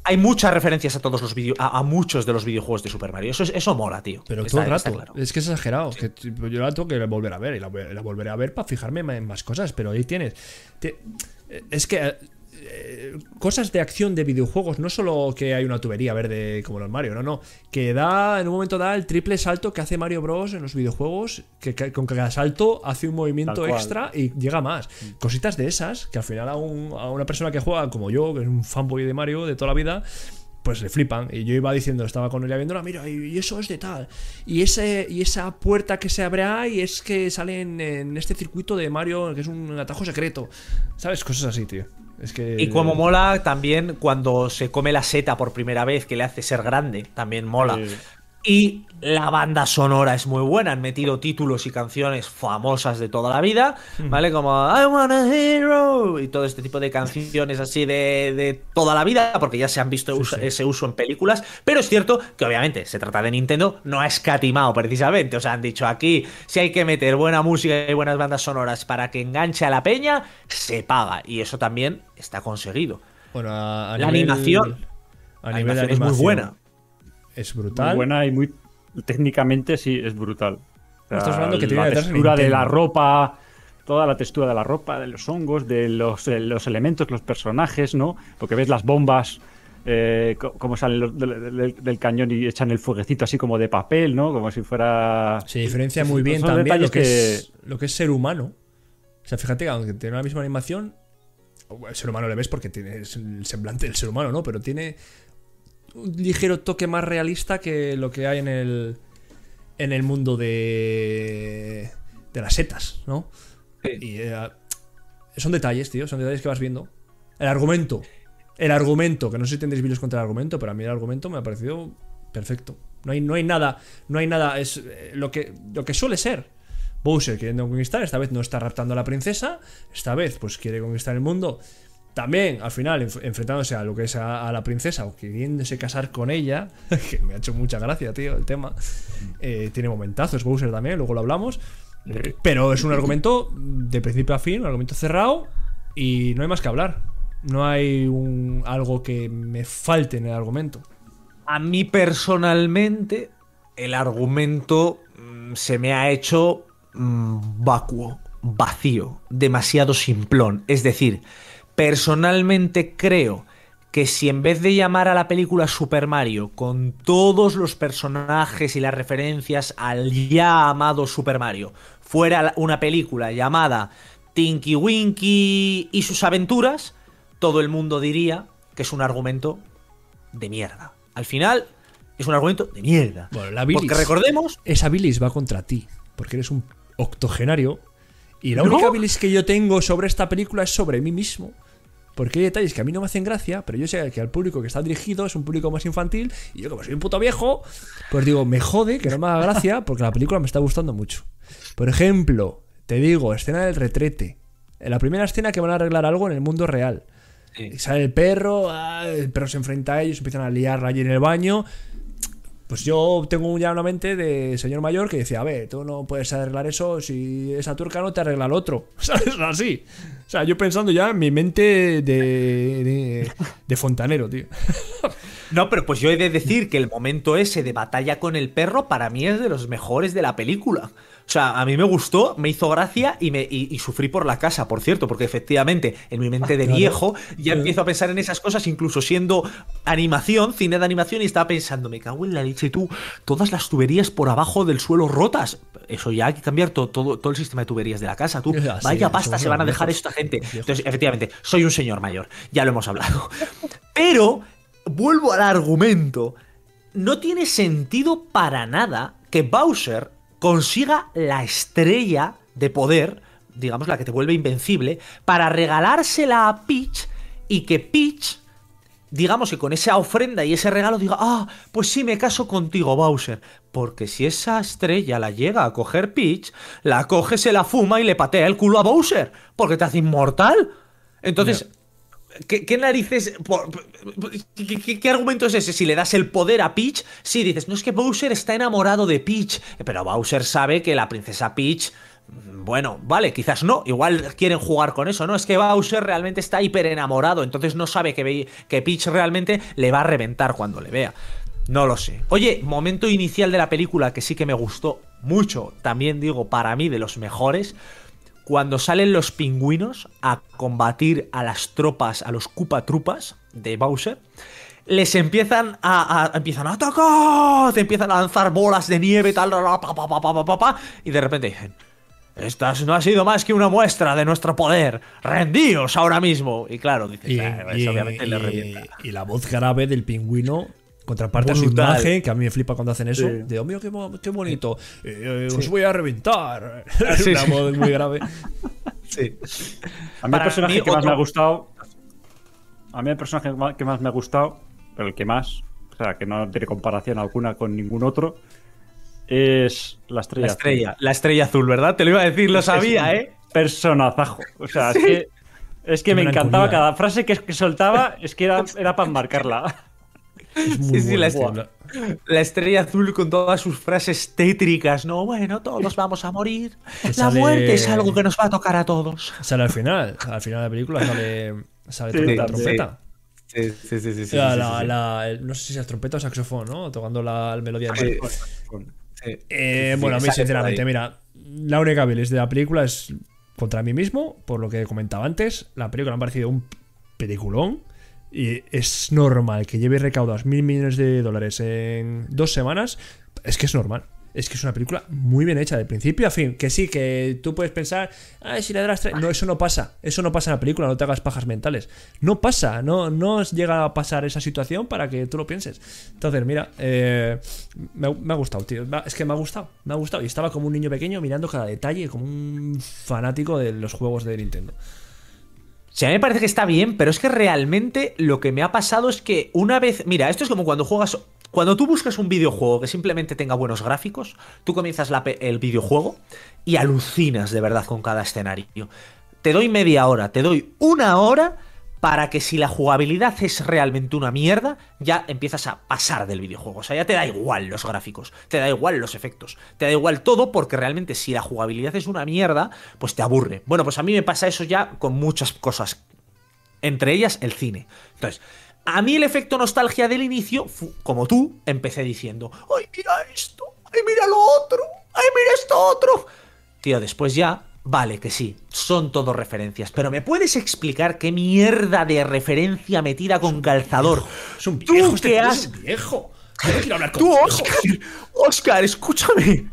Hay muchas referencias a todos los video, a, a muchos de los videojuegos de Super Mario. Eso, es- eso mola, tío. Pero Está- todo el rato. claro. Es que es exagerado. que t- yo la tengo que volver a ver. Y la, volveré a ver para fijarme en más cosas. Pero ahí tienes. Te- es que. Eh, cosas de acción de videojuegos, no solo que hay una tubería verde como los Mario, no, no. Que da, en un momento da el triple salto que hace Mario Bros. en los videojuegos. Que, que- con cada salto hace un movimiento extra y llega más. Cositas de esas que al final a, un- a una persona que juega como yo, que es un fanboy de Mario de toda la vida, pues le flipan. Y yo iba diciendo, estaba con ella viéndola, mira, y eso es de tal. Y, ese, y esa puerta que se abre ahí es que sale en, en este circuito de Mario, que es un atajo secreto. ¿Sabes? Cosas así, tío. Es que. Y como mola también cuando se come la seta por primera vez, que le hace ser grande, también mola. Sí. Y la banda sonora es muy buena, han metido títulos y canciones famosas de toda la vida, ¿vale? Como I want a hero y todo este tipo de canciones así de, de toda la vida, porque ya se han visto ese uso en películas, pero es cierto que obviamente se trata de Nintendo, no ha escatimado precisamente, o sea, han dicho aquí, si hay que meter buena música y buenas bandas sonoras para que enganche a la peña, se paga, y eso también está conseguido. Bueno, a, a La nivel- animación. A de animación es muy buena. Es Muy brutal. buena y muy. Técnicamente sí, es brutal. O sea, Estás hablando que tiene la textura de la ropa, toda la textura de la ropa, de los hongos, de los, de los elementos, los personajes, ¿no? Porque ves las bombas, eh, como salen los- del, del- del cañón y echan el fueguecito así como de papel, ¿no? Como si fuera... Se diferencia muy bien también lo que, que- es, lo que es ser humano. O sea, fíjate que aunque tiene la misma animación, el ser humano le ves porque tiene el semblante del ser humano, ¿no? Pero tiene un ligero toque más realista que lo que hay en el en el mundo de de las setas, ¿no? Y eh, son detalles, tío, son detalles que vas viendo. El argumento, el argumento, que no sé si tendréis vídeos contra el argumento, pero a mí el argumento me ha parecido perfecto. No hay, no hay nada, no hay nada, es eh, lo que, lo que suele ser. Bowser queriendo conquistar, esta vez no está raptando a la princesa, esta vez pues quiere conquistar el mundo. También, al final, enf- enfrentándose a lo que es a, a la princesa o queriéndose casar con ella, que me ha hecho mucha gracia, tío, el tema. Eh, tiene momentazos, Bowser también, luego lo hablamos. Pero es un argumento de principio a fin, un argumento cerrado y no hay más que hablar. No hay un, algo que me falte en el argumento. A mí personalmente, el argumento mm, se me ha hecho mm, vacuo, vacío, demasiado simplón. Es decir, personalmente creo que si en vez de llamar a la película Super Mario con todos los personajes y las referencias al ya amado Super Mario, fuera una película llamada Tinky Winky y sus aventuras, todo el mundo diría que es un argumento de mierda. Al final, es un argumento de mierda. Bueno, la bilis. Porque recordemos. Esa bilis va contra ti, porque eres un octogenario. Y la ¿No? única bilis que yo tengo sobre esta película es sobre mí mismo. Porque hay detalles que a mí no me hacen gracia, pero yo sé que al público que está dirigido es un público más infantil. Y yo, como soy un puto viejo, pues digo, me jode que no me haga gracia porque la película me está gustando mucho. Por ejemplo, te digo, escena del retrete. En la primera escena que van a arreglar algo en el mundo real. Y sale el perro, ah, el perro se enfrenta a ellos, empiezan a liar allí en el baño. Pues yo tengo ya una mente de señor mayor que decía, a ver, tú no puedes arreglar eso si esa turca no te arregla el otro. ¿Sabes? Así. O sea, yo pensando ya en mi mente de, de, de fontanero, tío. No, pero pues yo he de decir que el momento ese de batalla con el perro para mí es de los mejores de la película. O sea, a mí me gustó, me hizo gracia y, me, y, y sufrí por la casa, por cierto, porque efectivamente en mi mente de claro. viejo ya empiezo a pensar en esas cosas, incluso siendo animación, cine de animación, y estaba pensando, me cago en la leche tú, todas las tuberías por abajo del suelo rotas. Eso ya hay que cambiar todo, todo, todo el sistema de tuberías de la casa, tú. Ya, sí, Vaya somos pasta se van a dejar viejos. esta gente. Viejos. Entonces, efectivamente, soy un señor mayor, ya lo hemos hablado. Pero, vuelvo al argumento. No tiene sentido para nada que Bowser consiga la estrella de poder, digamos la que te vuelve invencible, para regalársela a Peach y que Peach, digamos que con esa ofrenda y ese regalo diga, ah, pues sí, me caso contigo, Bowser. Porque si esa estrella la llega a coger Peach, la coge, se la fuma y le patea el culo a Bowser, porque te hace inmortal. Entonces, ¿Qué, narices? ¿qué, qué- argumento es ese? Si le das el poder a Peach, sí, dices, no es que Bowser está enamorado de Peach, pero Bowser sabe que la princesa Peach, mm, bueno, vale, quizás no, igual quieren jugar con eso, ¿no? Es que Bowser realmente está hiper enamorado, entonces no sabe que, que Peach realmente le va a reventar cuando le vea. No lo sé. Oye, momento inicial de la película que sí que me gustó mucho, también digo, para mí de los mejores, cuando salen los pingüinos a combatir a las tropas, a los Koopa Trupas de Bowser, les empiezan a, a- empiezan a atacar, te empiezan a lanzar bolas de nieve, tal, pa, y de repente dicen, esta no ha sido más que una muestra de nuestro poder, rendíos ahora mismo. Y claro, dices, Y, "Ah, pues y- obviamente le revienta. y la voz grave del pingüino contraparte a su imagen, que a mí me flipa cuando hacen eso. Sí. De, oh, mira, qué, qué bonito. Eh, eh, Os voy a reventar. sí, una sí. voz muy grave. Sí. A mí Para el personaje mí, que más me ha gustado. A mí el personaje que más- me ha gustado, pero el que más, o sea, que no tiene comparación alguna con ningún otro, es la estrella. La estrella, la estrella azul, ¿verdad? Te lo iba a decir, lo sabía, ¿eh? Personazajo. O sea, es que, es que me encantaba cada frase que, que soltaba, es que era, era para marcarla. Es muy Sí, sí, la estrella, la estrella azul con todas sus frases tétricas, ¿no? Bueno, todos vamos a morir. Que La sale- muerte es algo que nos va a tocar a todos. Sale al final. Al final de la película sale, sale Sí, trompeta. Sí, sí, sí, sí. La- la- la- el- no sé si es trompeta o saxofón, ¿no? Tocando la, melodía Sí. Eh, bueno, a mí, sinceramente, mira, la única bilis de la película es contra mí mismo, por lo que comentaba antes. La película me ha parecido un peliculón. Y es normal que lleve recaudados mil millones de dólares en dos semanas. Es que es normal. Es que es una película muy bien hecha, de principio a fin. Que sí, que tú puedes pensar, ay, si le das tres. No, eso no pasa. Eso no pasa en la película, no te hagas pajas mentales. No pasa, no, no llega a pasar esa situación para que tú lo pienses. Entonces, mira, eh, me, me ha gustado, tío. Es que me ha gustado, me ha gustado. Y estaba como un niño pequeño mirando cada detalle, como un fanático de los juegos de Nintendo. Sí, a mí me parece que está bien, pero es que realmente lo que me ha pasado es que una vez. Mira, esto es como cuando juegas. Cuando tú buscas un videojuego que simplemente tenga buenos gráficos, tú comienzas la el videojuego y alucinas de verdad con cada escenario. Te doy media hora, te doy una hora para que si la jugabilidad es realmente una mierda, ya empiezas a pasar del videojuego. O sea, ya te da igual los gráficos, te da igual los efectos, te da igual todo porque realmente si la jugabilidad es una mierda, pues te aburre. Bueno, pues a mí me pasa eso ya con muchas cosas entre ellas el cine. Entonces, a mí el efecto nostalgia del inicio, como tú, empecé diciendo, ¡ay, mira esto! ¡ay, mira lo otro! ¡ay, mira esto otro! Tío, después ya, vale que sí, son todo referencias, pero ¿me puedes explicar qué mierda de referencia metida con calzador? Es un Tú viejo, este que tío has- es un viejo. Yo no quiero hablar Tú. Oscar, Oscar, escúchame.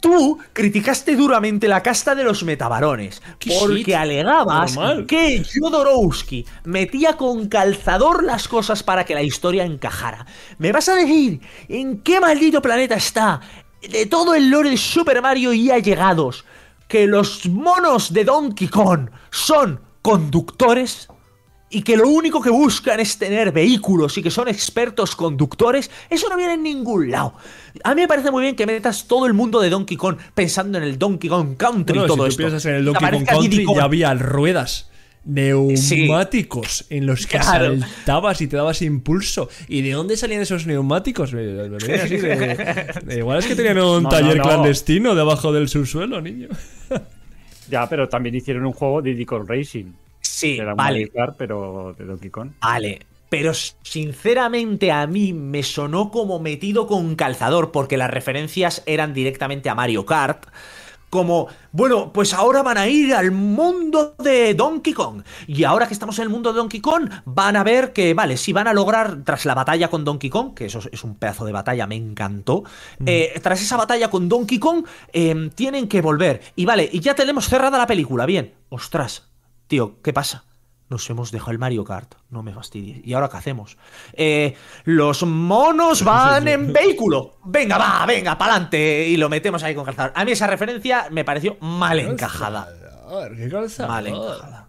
Tú criticaste duramente la casta de los metabarones ¿Qué porque shit? alegabas Normal. que Jodorowsky metía con calzador las cosas para que la historia encajara. ¿Me vas a decir en qué maldito planeta está de todo el lore de Super Mario y allegados que los monos de Donkey Kong son conductores? y que lo único que buscan es tener vehículos y que son expertos conductores, eso no viene en ningún lado. A mí me parece muy bien que metas todo el mundo de Donkey Kong pensando en el Donkey Kong Country Bueno, y todo si tú esto. piensas en el Donkey Kong Country, Kong. ya había ruedas neumáticos en los que Claro. saltabas y te dabas impulso. ¿Y de dónde salían esos neumáticos? Me- me venían así de- de- igual es que tenían un No, taller no, no. clandestino debajo del subsuelo, niño. Ya, pero también hicieron un juego de Diddy Kong Racing. Sí, Era un vale. Mario Kart, pero de Donkey Kong. Vale, pero sinceramente a mí me sonó como metido con calzador porque las referencias eran directamente a Mario Kart. Como, bueno, pues ahora van a ir al mundo de Donkey Kong. Y ahora que estamos en el mundo de Donkey Kong, van a ver que, vale, si van a lograr, tras la batalla con Donkey Kong, que eso es- un pedazo de batalla, me encantó. eh, tras esa batalla con Donkey Kong, eh, tienen que volver. Y vale, y ya tenemos cerrada la película, bien. Ostras, tío, ¿qué pasa? Nos hemos dejado el Mario Kart. No me fastidies. ¿Y ahora qué hacemos? Eh, los monos van en vehículo. Venga, va, venga, pa'lante. Y lo metemos ahí con calzador. A mí esa referencia me pareció mal encajada. Mal encajada.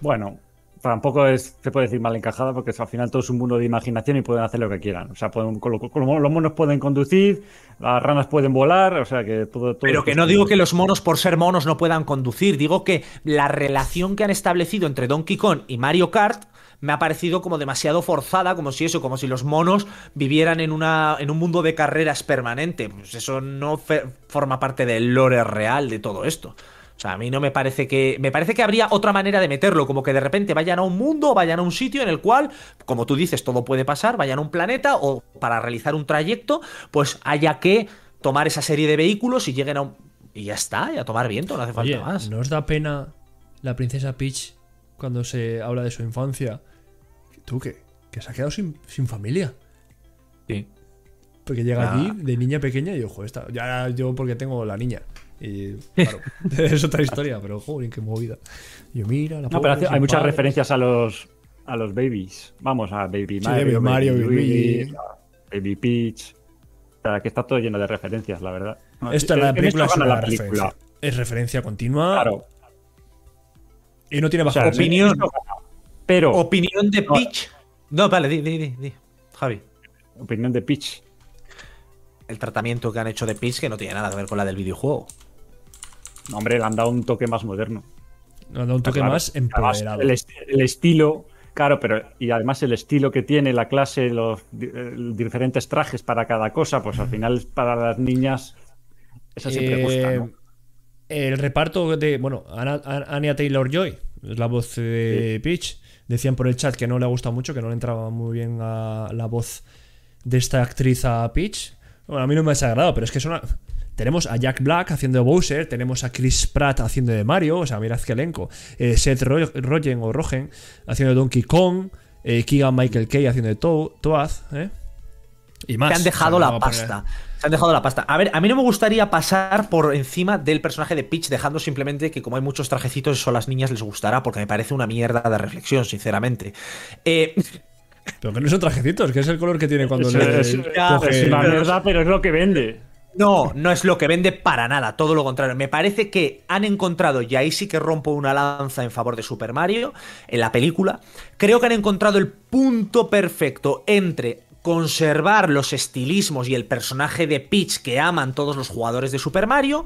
Bueno, tampoco es, se puede decir mal encajada porque al final todo es un mundo de imaginación y pueden hacer lo que quieran. O sea, pueden, los monos pueden conducir, las ranas pueden volar, o sea que todo. todo Pero que no digo que los monos por ser monos no puedan conducir. Digo que la relación que han establecido entre Donkey Kong y Mario Kart me ha parecido como demasiado forzada, como si eso, como si los monos vivieran en, una, en un mundo de carreras permanente. Pues eso no forma parte del lore real de todo esto. O sea, a mí no me parece que. Me parece que habría otra manera de meterlo, como que de repente vayan a un mundo, vayan a un sitio en el cual, como tú dices, todo puede pasar, vayan a un planeta o para realizar un trayecto, pues haya que tomar esa serie de vehículos y lleguen a un. Y ya está, y a tomar viento, no hace falta Oye, más. ¿no os da pena la princesa Peach cuando se habla de su infancia? Tú que, que se ha quedado sin, sin familia. Sí. Porque llega Ah. allí de niña pequeña y ojo, esta, ya yo porque tengo la niña. Y claro, es otra historia, pero joder, qué movida. Yo mira, la No, pobre pero hace- sin hay muchas padre. referencias a los a los babies. Vamos, a Baby Sí, Mario, Baby Mario, Baby Luigi, Peach. O sea, que está todo lleno de referencias, la verdad. Esta la película es la película. referencia. Es referencia continua Claro. y no tiene O bajo sea. Opinión. Pero, Opinión de No. Peach. No, vale, di, di, di, di. Javi. opinión de Peach. El tratamiento que han hecho de Peach que no tiene nada que ver con la del videojuego. No, hombre, le han dado un toque más moderno. No, no, un toque Claro. más empoderado. el, est- el estilo, claro, pero y además el estilo que tiene la clase, los eh, diferentes trajes para cada cosa, pues al final para las niñas eso siempre gusta, ¿no? Eh, El reparto de. Bueno, Ana- Anya Taylor Joy, es la voz de Peach. Decían por el chat que no le ha gustado mucho, que no le entraba muy bien a la voz de esta actriz a Peach. Bueno, a mí no me ha desagradado, pero es que es una. Tenemos a Jack Black haciendo de Bowser, tenemos a Chris Pratt haciendo de Mario, o sea, mirad qué elenco. Eh, Seth Ro- Rogen o Rogen haciendo de Donkey Kong, eh, Keegan Michael Kay haciendo de To- Toad, ¿eh? Y más. Se han dejado O sea, la pasta. Se han dejado la pasta. A ver, a mí no me gustaría pasar por encima del personaje de Peach, dejando simplemente que como hay muchos trajecitos, eso a las niñas les gustará, porque me parece una mierda de reflexión, sinceramente. Eh, Pero que no son trajecitos, que es el color que tiene cuando Es, le es- coge- es una mierda, pero es lo que vende. No, no es lo que vende para nada, todo lo contrario. Me parece que han encontrado, y ahí sí que rompo una lanza en favor de Super Mario, en la película, creo que han encontrado el punto perfecto entre conservar los estilismos y el personaje de Peach que aman todos los jugadores de Super Mario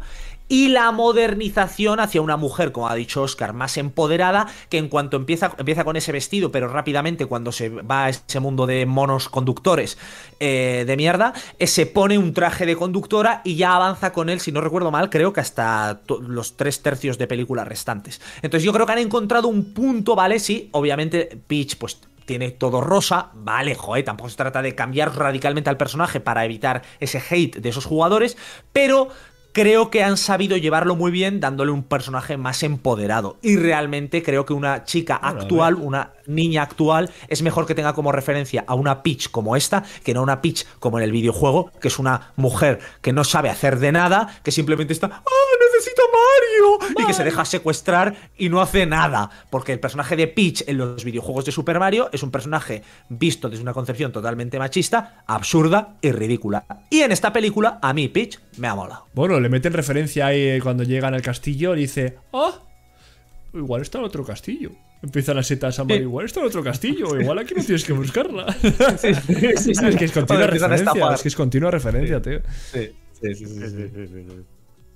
y la modernización hacia una mujer, como ha dicho Oscar, más empoderada, que en cuanto empieza, empieza con ese vestido, pero rápidamente cuando se va a ese mundo de monos conductores eh, de mierda, eh, se pone un traje de conductora y ya avanza con él, si no recuerdo mal, creo que hasta los tres tercios de películas restantes. Entonces yo creo que han encontrado un punto, ¿vale? Sí, obviamente Peach, pues tiene todo rosa, vale, joder, tampoco se trata de cambiar radicalmente al personaje para evitar ese hate de esos jugadores, pero creo que han sabido llevarlo muy bien dándole un personaje más empoderado. Y realmente creo que una chica actual, una niña actual, es mejor que tenga como referencia a una Peach como esta, que no una Peach como en el videojuego, que es una mujer que no sabe hacer de nada, que simplemente está, ¡ah, necesito Mario! Y que se deja secuestrar y no hace nada. Porque el personaje de Peach en los videojuegos de Super Mario es un personaje visto desde una concepción totalmente machista, absurda y ridícula. Y en esta película, a mí Peach me ha molado. Bueno, le meten referencia ahí eh, cuando llegan al castillo y dice, ah, igual está en otro castillo. Empiezan las setas a Mario, igual está en otro castillo, igual aquí no tienes que buscarla. es que es continua referencia, es que es continua referencia, tío.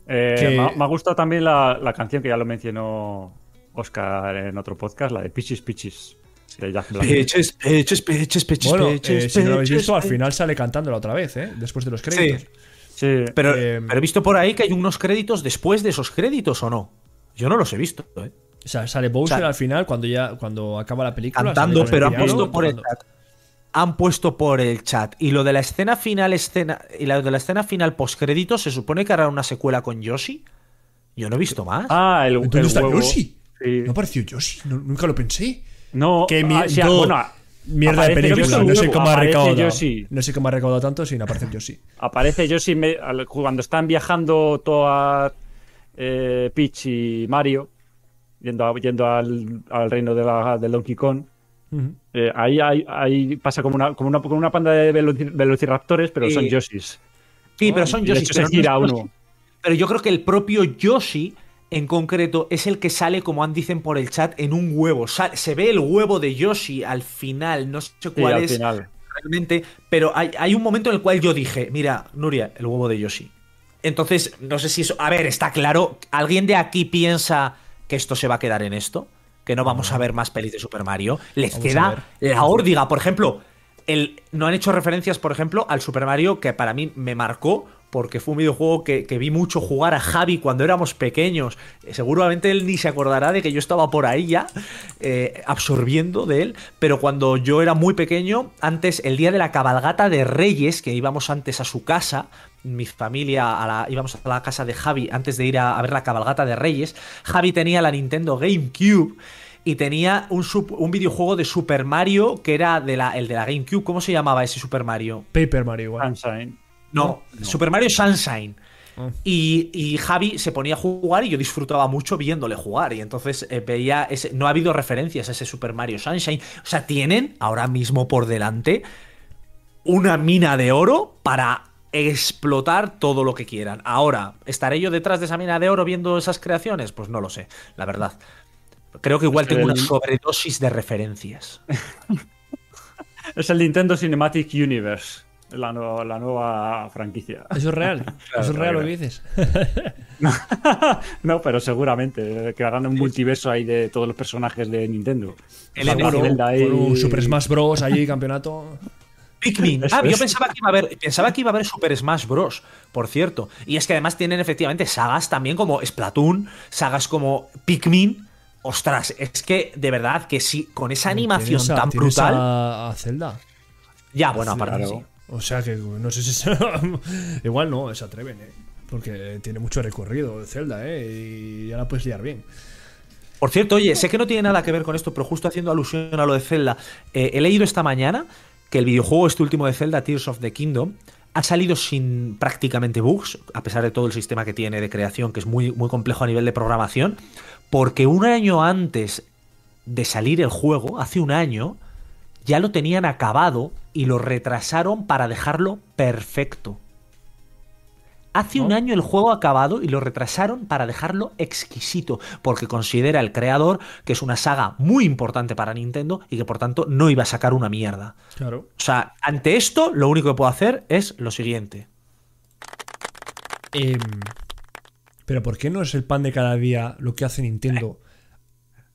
Eh, Que- me, ha, me ha gustado también la, la canción que ya lo mencionó Oscar en otro podcast, la de Pichis Pichis de Jack Black. Peches, peches, peches, peches, Bueno, peches, eh, si no lo habéis peches, visto, al final sale cantándola otra vez, ¿eh? Después de los créditos. Sí. Pero, Eh, pero he visto por ahí que hay unos créditos después de esos créditos o no. Yo no los he visto, ¿eh? O sea, sale Bowser O sea, al final cuando ya cuando acaba la película. Cantando, pero han puesto por el. Han puesto por el chat. Y lo de la escena final, escena. Y lo de la escena final post créditos, se supone que hará una secuela con Yoshi. Yo no he visto más. Ah, el, ¿Dónde el está huevo. Yoshi? Sí. No apareció Yoshi, no- nunca lo pensé. No, Qué ah, mierda. o sea, bueno, Mierda de película, no sé cómo ha recaudado. No sé cómo ha recaudado tanto sin aparecer Yoshi. Aparece Yoshi me- al- cuando están viajando toda eh, Peach y Mario, yendo, a- yendo al, al reino de la- del Donkey Kong. Eh, ahí, ahí- ahí pasa como una, como una, como una panda de veloci- velociraptores, pero Sí. son Yoshis. sí, pero son Y de Yoshi. hecho pero no uno. Pero yo creo que el propio Yoshi, en concreto, es el que sale, como han dicen por el chat, en un huevo. Se ve el huevo de Yoshi al final. No sé cuál es final. realmente. Pero hay, hay un momento en el cual yo dije, mira, Nuria, el huevo de Yoshi. Entonces, no sé si eso. A ver, está claro. ¿Alguien de aquí piensa que esto se va a quedar en esto? Que no vamos a ver más pelis de Super Mario. Les Vamos queda la órdiga. Por ejemplo, el, no han hecho referencias, por ejemplo, al Super Mario que para mí me marcó. Porque fue un videojuego que, que vi mucho jugar a Javi cuando éramos pequeños. Eh, Seguramente él ni se acordará de que yo estaba por ahí ya, eh, absorbiendo de él. Pero cuando yo era muy pequeño, antes, el día de la cabalgata de Reyes, que íbamos antes a su casa, mi familia a la- íbamos a la casa de Javi antes de ir a, a ver la cabalgata de Reyes. Javi tenía la Nintendo GameCube y tenía un, videojuego de Super Mario que era de la, el de la GameCube. ¿Cómo se llamaba ese Super Mario? Paper Mario igual. Sunshine. No, Super Mario Sunshine. Ah. Y, y Javi se ponía a jugar y yo disfrutaba mucho viéndole jugar. Y entonces eh, veía. Ese, no ha habido referencias a ese Super Mario Sunshine. O sea, tienen ahora mismo por delante una mina de oro para explotar todo lo que quieran. Ahora, ¿estaré yo detrás de esa mina de oro viendo esas creaciones? Pues no lo sé, la verdad. Creo que igual tengo una sobredosis de referencias. Es el Nintendo Cinematic Universe, la, nueva- la nueva franquicia. Eso es real. Eso es real lo que dices. no, pero seguramente eh, que hagan un multiverso ahí de todos los personajes de Nintendo. El O sea, enemigo, Zelda ahí- Con un Super Smash Bros. allí, campeonato. Pikmin. Ah, yo pensaba que, iba a haber, pensaba que iba a haber Super Smash Bros. Por cierto. Y es que además tienen efectivamente sagas también como Splatoon, sagas como Pikmin. Ostras, es que de verdad que sí, con esa animación a- tan brutal. A, a Zelda. Ya, bueno, aparte Claro. sí. O sea que no sé si es. Igual no, se atreven, eh. Porque tiene mucho recorrido Zelda, ¿eh? Y ya la puedes liar bien. Por cierto, oye, sé que no tiene nada que ver con esto, pero justo haciendo alusión a lo de Zelda, eh, he leído esta mañana que el videojuego este último de Zelda, Tears of the Kingdom, ha salido sin prácticamente bugs, a pesar de todo el sistema que tiene de creación, que es muy, muy complejo a nivel de programación, porque un año antes de salir el juego, hace un año, ya lo tenían acabado y lo retrasaron para dejarlo perfecto. Hace un año el juego acabado y lo retrasaron para dejarlo exquisito, porque considera el creador que es una saga muy importante para Nintendo y que por tanto no iba a sacar una mierda. Claro. O sea, ante esto lo único que puedo hacer es lo siguiente. Em, pero ¿por qué no es el pan de cada día lo que hace Nintendo?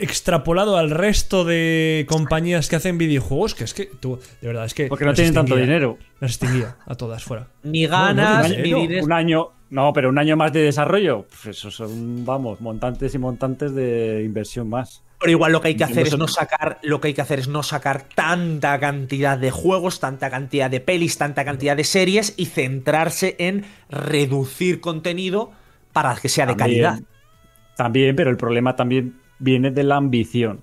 Extrapolado al resto de compañías que hacen videojuegos, que es que tú, de verdad, es que. Porque no tienen tanto dinero. Las extinguía a todas fuera. Ni ganas, no, ni dinero. Un año, no, pero un año más de desarrollo, pues eso son, vamos, montantes y montantes de inversión más. Pero igual lo que hay que hacer es Eso- no sacar, lo que hay que hacer es no sacar tanta cantidad de juegos, tanta cantidad de pelis, tanta cantidad de series y centrarse en reducir contenido para que sea de También- calidad. También, pero el problema también viene de la ambición.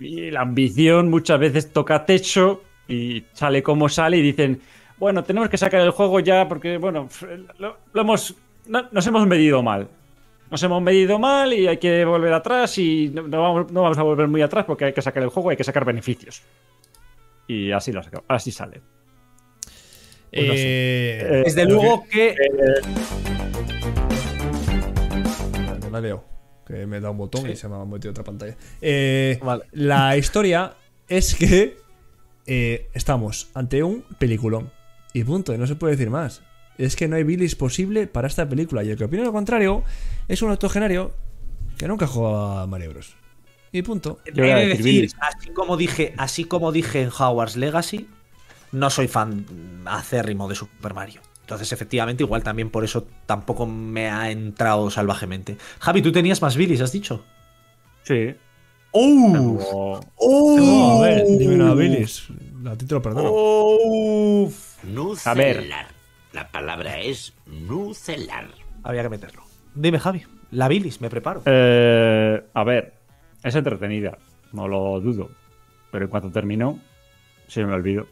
Y la ambición muchas veces toca techo y sale como sale y dicen, bueno, tenemos que sacar el juego ya porque, bueno, lo, lo hemos, no- nos hemos medido mal. Nos hemos medido mal y hay que volver atrás y no, no vamos, no vamos a volver muy atrás porque hay que sacar el juego, hay que sacar beneficios. Y así, lo saca- así sale. Pues sé. Eh, Eh, Desde luego que Me la leo. Que me da un botón y se me ha metido otra pantalla. Eh, Vale. La historia es que eh, estamos ante un peliculón. Y punto, y no se puede decir más. Es que no hay bilis posible para esta película. Y el que opina lo contrario es un octogenario que nunca juega a Mario Bros. Y punto. Yo he de decir así como dije, así como dije en Howard's Legacy, no soy fan acérrimo de Super Mario. Entonces, efectivamente, igual también por eso tampoco me ha entrado salvajemente. Javi, tú tenías más bilis, has dicho. Sí. ¡Oh! Tengo- ¡Oh! A ver, dime una bilis. A ti te lo perdono. ¡Uf! Nucelar. ver. La palabra es nucelar. Había que meterlo. Dime, Javi. La bilis, me preparo. Eh, a ver, es entretenida, no lo dudo. Pero en cuanto terminó, se me olvidó.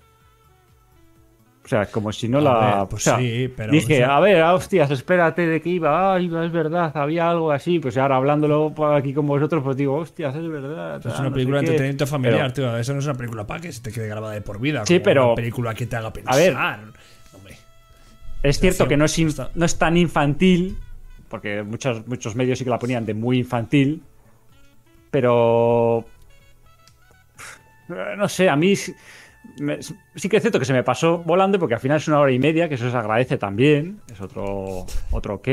O sea, como si no A la. ver, pues o sea, sí, pero- Dije, a ver, ah, hostias, espérate de que iba. Ay, es verdad, había algo así. Pues ahora hablándolo aquí con vosotros, pues digo, hostias, es verdad. Es una no película de entretenimiento familiar, Pero- tío. Eso no es una película para que se te quede grabada de por vida. Sí, como pero- Una película que te haga pensar. A ver. Hombre. Es cierto que no es, in- no es tan infantil, porque muchos, muchos medios sí que la ponían de muy infantil, pero... No sé, a mí me- sí que es cierto que se me pasó volando, porque al final es una hora y media, que eso se agradece también, es otro, otro ok,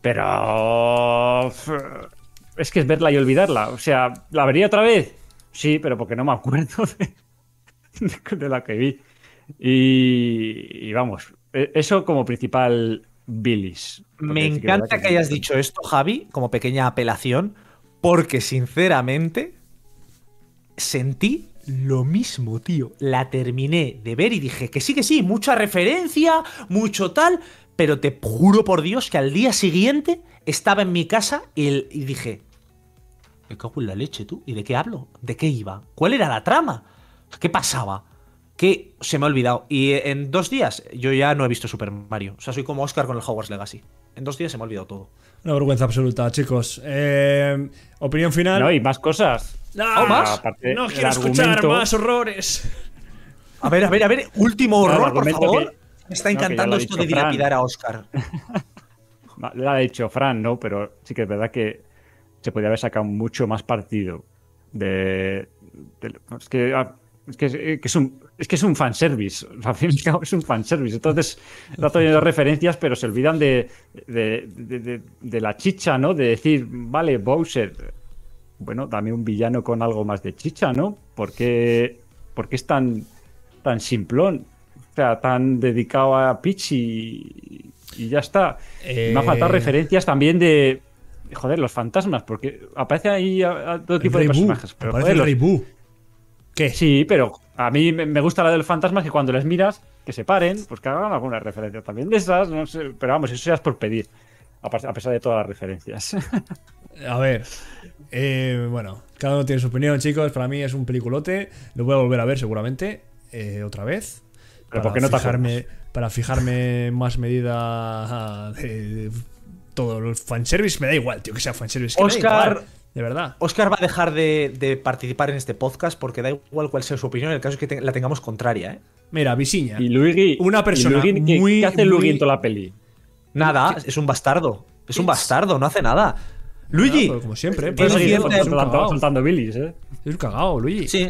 pero... Es que es verla y olvidarla, o sea, ¿la vería otra vez? Sí, pero porque no me acuerdo de, de la que vi. Y, y vamos, e- eso como principal bilis. Me encanta verdad que hayas dicho esto, Javi, como pequeña apelación, porque sinceramente sentí lo mismo, tío. La terminé de ver y dije que sí, que sí, mucha referencia, mucho tal, pero te juro por Dios que al día siguiente estaba en mi casa y, el- y dije, me cago en la leche, tú. ¿Y de qué hablo? ¿De qué iba? ¿Cuál era la trama? ¿Qué pasaba? Que se me ha olvidado. Y en dos días yo ya no he visto Super Mario. O sea, soy como Oscar con el Hogwarts Legacy. En dos días se me ha olvidado todo. Una vergüenza absoluta, chicos. Eh, opinión final. No, y más cosas. No, más? Aparte, no quiero escuchar más horrores. A ver, a ver, a ver. Último Claro, horror, por favor. que- Me está encantando esto de Fran. dilapidar a Oscar. Lo ha dicho Fran, ¿no? Pero sí que es verdad que se podría haber sacado mucho más partido de... de- es que... ah, Es que, que es un es que es un fanservice. Al fin y al cabo es un fanservice. Entonces, está teniendo referencias, pero se olvidan de, de, de- de- de la chicha, ¿no? De decir, vale, Bowser. Bueno, dame un villano con algo más de chicha, ¿no? ¿Por qué, por qué es tan, tan simplón? O sea, tan dedicado a Peach y, y ya está. Eh, Me ha faltado referencias también de. Joder, los fantasmas, porque aparece ahí a, a todo tipo de Rey Boo. personajes. Pero, Aparece joder, el los- Rey Boo. ¿Qué? Sí, pero a mí me gusta la de los fantasmas que cuando les miras que se paren, pues que hagan alguna referencia también de esas, no sé, pero vamos, eso ya es por pedir, a pesar de todas las referencias. A ver. Eh, bueno, cada uno tiene su opinión, chicos. Para mí es un peliculote. Lo voy a volver a ver seguramente. eh, otra vez. Pero ¿por qué no te fijarme, Para fijarme en más medida de, de todo el fanservice. Me da igual, tío, que sea fanservice. que me da Oscar- igual, de verdad. Oscar va a dejar de, de participar en este podcast porque da igual cuál sea su opinión, el caso es que te- la tengamos contraria, ¿eh? Mira, Visiña. y Luigi. Una y persona Luigi, ¿qué- muy- ¿Qué hace muy- Luigi en toda la peli? Nada, es un bastardo. Es un bastardo, no hace nada. Luigi. Como siempre. Un soltando, bilis, ¿eh? Es un cagao, Luigi. Sí,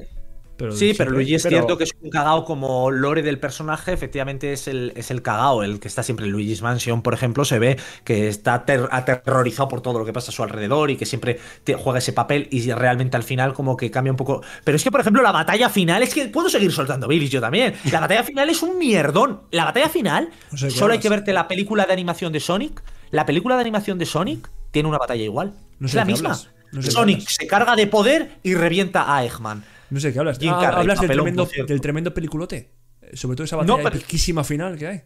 Pero sí, pero siempre- Luigi es pero- cierto que es un cagao como lore del personaje, efectivamente es el, es el cagao, el que está siempre en Luigi's Mansion, por ejemplo, se ve que está ater- aterrorizado por todo lo que pasa a su alrededor y que siempre te juega ese papel y realmente al final como que cambia un poco. Pero es que, por ejemplo, la batalla final, es que puedo seguir soltando Billis yo también. La batalla final es un mierdón. La batalla final, No sé cuál solo hay es. que verte la película de animación de Sonic. La película de animación de Sonic tiene una batalla igual. No es la misma. No sé Sonic se carga de poder y revienta a Eggman. No sé de qué hablas. Jim Ah, hablas del tremendo, del peliculote. Eh, Sobre todo esa No, batalla pero- epiquísima final que hay.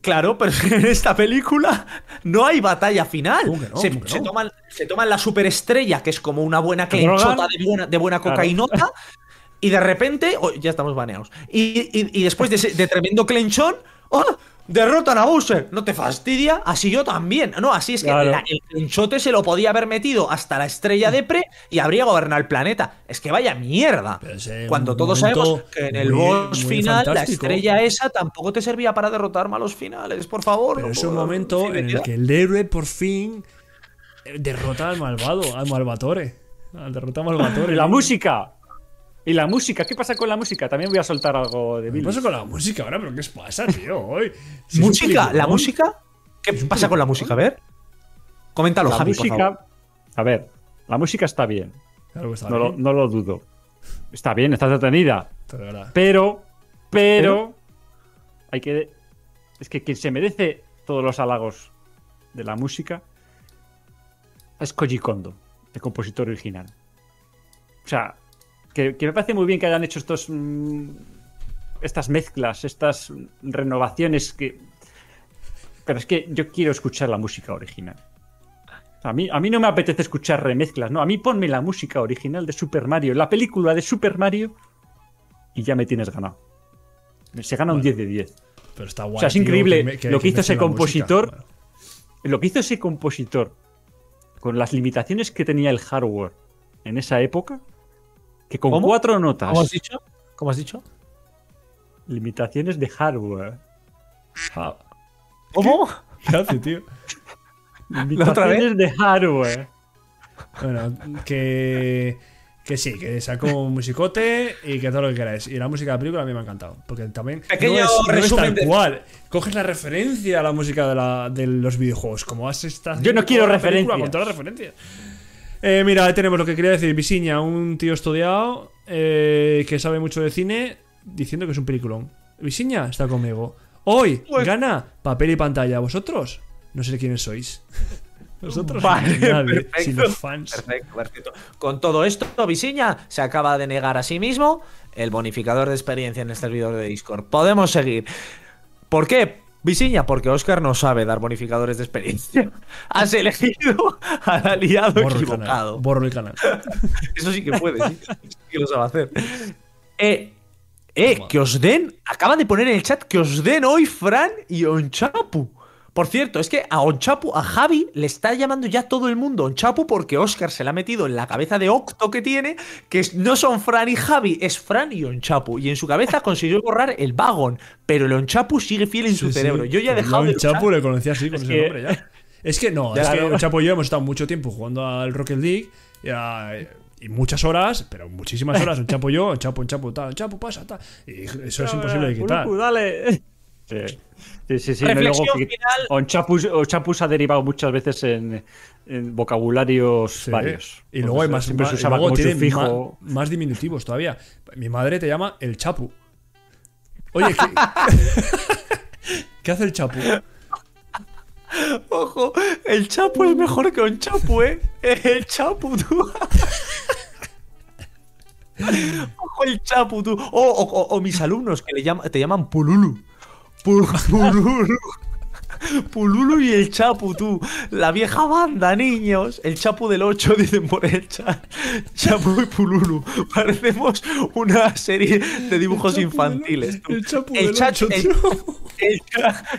Claro, pero en esta película no hay batalla final. ¿Cómo que no? se, ¿Cómo que se no? toman, se toman la superestrella, que es como una buena clenchota de buena, de buena Claro. cocainota, y de repente. oh, ya estamos baneados. Y, y- y después de, ese- de tremendo clenchón. ¡oh! Derrotan a Bowser. ¿No te fastidia? Así yo también. No, así es que Claro. la- el clenchote se lo podía haber metido hasta la estrella de Pre y habría gobernado el planeta. Es que vaya mierda. Cuando todos sabemos que en el muy- boss muy final, la estrella esa tampoco te servía para derrotar malos finales. Por favor. Pero no es un momento en el que el héroe por fin eh, derrota al malvado, al malvatore. Al derrota al malvatore. La música. Y la música, ¿qué pasa con la música? También voy a soltar algo de ¿Qué Billy. pasa con la música ahora? ¿Pero qué os pasa, tío? Hoy. Si ¿Música? ¿La música? ¿Qué pasa con la música? A ver. Coméntalo, La Javi, por favor. música. A ver, la música está bien. Claro que está No lo, bien, no lo dudo. Está bien, está entretenida. pero Pero, pero, hay que. Es que quien se merece todos los halagos de la música es Koji Kondo, el compositor original. O sea, que, que me parece muy bien que hayan hecho estos. mm, estas mezclas, estas renovaciones que. Pero es que yo quiero escuchar la música original. A mí, a mí no me apetece escuchar remezclas, no. A mí ponme la música original de Super Mario, la película de Super Mario, y ya me tienes ganado. Se gana un 10 de 10. Pero está guay. O sea, es tío, increíble lo que hizo ese música. compositor. Bueno, Lo que hizo ese compositor, con las limitaciones que tenía el hardware en esa época, que con ¿Cómo? cuatro notas, ¿Cómo has dicho? ¿Cómo has dicho? limitaciones de hardware, ah, ¿Cómo? ¿Qué hace, tío? otra vez? limitaciones de hardware, Bueno, que. Que sí, que sacó un musicote y que todo lo que queráis. Y la música de la película a mí me ha encantado. Porque también. Pequeño no es, no es resumen tal de- cual. Coges la referencia a la música de, la- de los videojuegos. Como has estado. Yo no quiero la película, referencias. Con todas las referencias. Eh, mira, ahí tenemos lo que quería decir. Visiña, un tío estudiado eh, que sabe mucho de cine, diciendo que es un peliculón. Visiña está conmigo. Hoy Pues- gana papel y pantalla. ¿Vosotros? No sé quiénes sois. Vosotros Vale, nadie, perfecto. fans. Perfecto, perfecto. Con todo esto, Visiña se acaba de negar a sí mismo el bonificador de experiencia en este servidor de Discord. Podemos seguir. ¿Por qué? Visiña, porque Oscar no sabe dar bonificadores de experiencia. Has elegido al aliado Borro el equivocado. Borro el canal. Eso sí que puede, sí. Sí que lo sabe hacer. Eh, eh, que os den. Acaba de poner en el chat que os den hoy Fran y Onchapu. Por cierto, es que a Onchapu, a Javi, le está llamando ya todo el mundo Onchapu porque Oscar se le ha metido en la cabeza de Octo que tiene que es- no son Fran y Javi, es Fran y Onchapu. Y en su cabeza consiguió borrar el Vagon, pero el Onchapu sigue fiel en su Sí, cerebro. sí. Yo ya he dejado de. Chapo luchar. le conocía así con ese que- nombre ya. Es que no, Ya, es que no. el Chapo y yo hemos estado mucho tiempo jugando al Rocket League y, a- y muchas horas, pero muchísimas horas, un Chapo yo, un Chapo, un Chapo, tal, un Chapo pasa, tal. Y eso es imposible de quitar. Dale. Sí, sí, sí. sí, no, Reflexión luego final. Onchapus, Onchapus ha derivado muchas veces en, en vocabularios Sí. varios. Y luego hay más, siempre más, se usaba como sufijo. más diminutivos todavía. Mi madre te llama el Chapu. Oye, ¿qué, ¿qué hace el Chapu? Ojo, el Chapu es mejor que Onchapu, ¿eh? El Chapu, tú. Ojo, el Chapu, tú. O, o- o- o mis alumnos que le llaman, te llaman Pululu. Pul- Pululu. Pululu y el Chapu, tú. La vieja banda, niños. El Chapu del 8, dicen por el chat. Chapu y Pululu. Parecemos una serie de dibujos infantiles. el Chapu El del cha- ocho,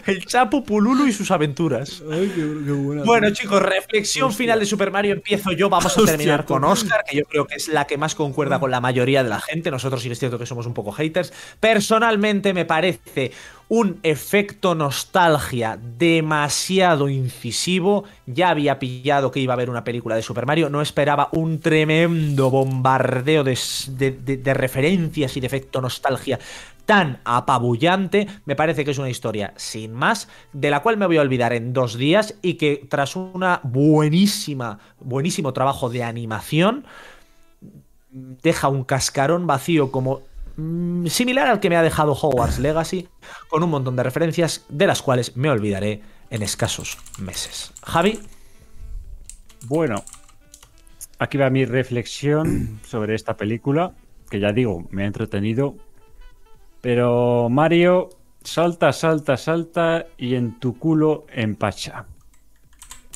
el- Chapu, Pululu y sus aventuras. Ay, qué, qué buena. Bueno, chicos, reflexión final de Super Mario. Empiezo yo. Vamos a terminar con Oscar, que yo creo que es la que más concuerda con la mayoría de la gente. Nosotros sí es cierto que somos un poco haters. Personalmente me parece un efecto nostalgia demasiado incisivo. Ya había pillado que iba a haber una película de Super Mario. No esperaba un tremendo bombardeo de, de- referencias y de efecto nostalgia tan apabullante, me parece que es una historia sin más, de la cual me voy a olvidar en dos días y que tras una buenísima, buenísimo trabajo de animación, deja un cascarón vacío como mm, similar al que me ha dejado Hogwarts Legacy, con un montón de referencias de las cuales me olvidaré en escasos meses. Javi, Bueno, aquí va mi reflexión sobre esta película, que ya digo, me ha entretenido. Pero Mario, salta, salta, salta y en tu culo empacha.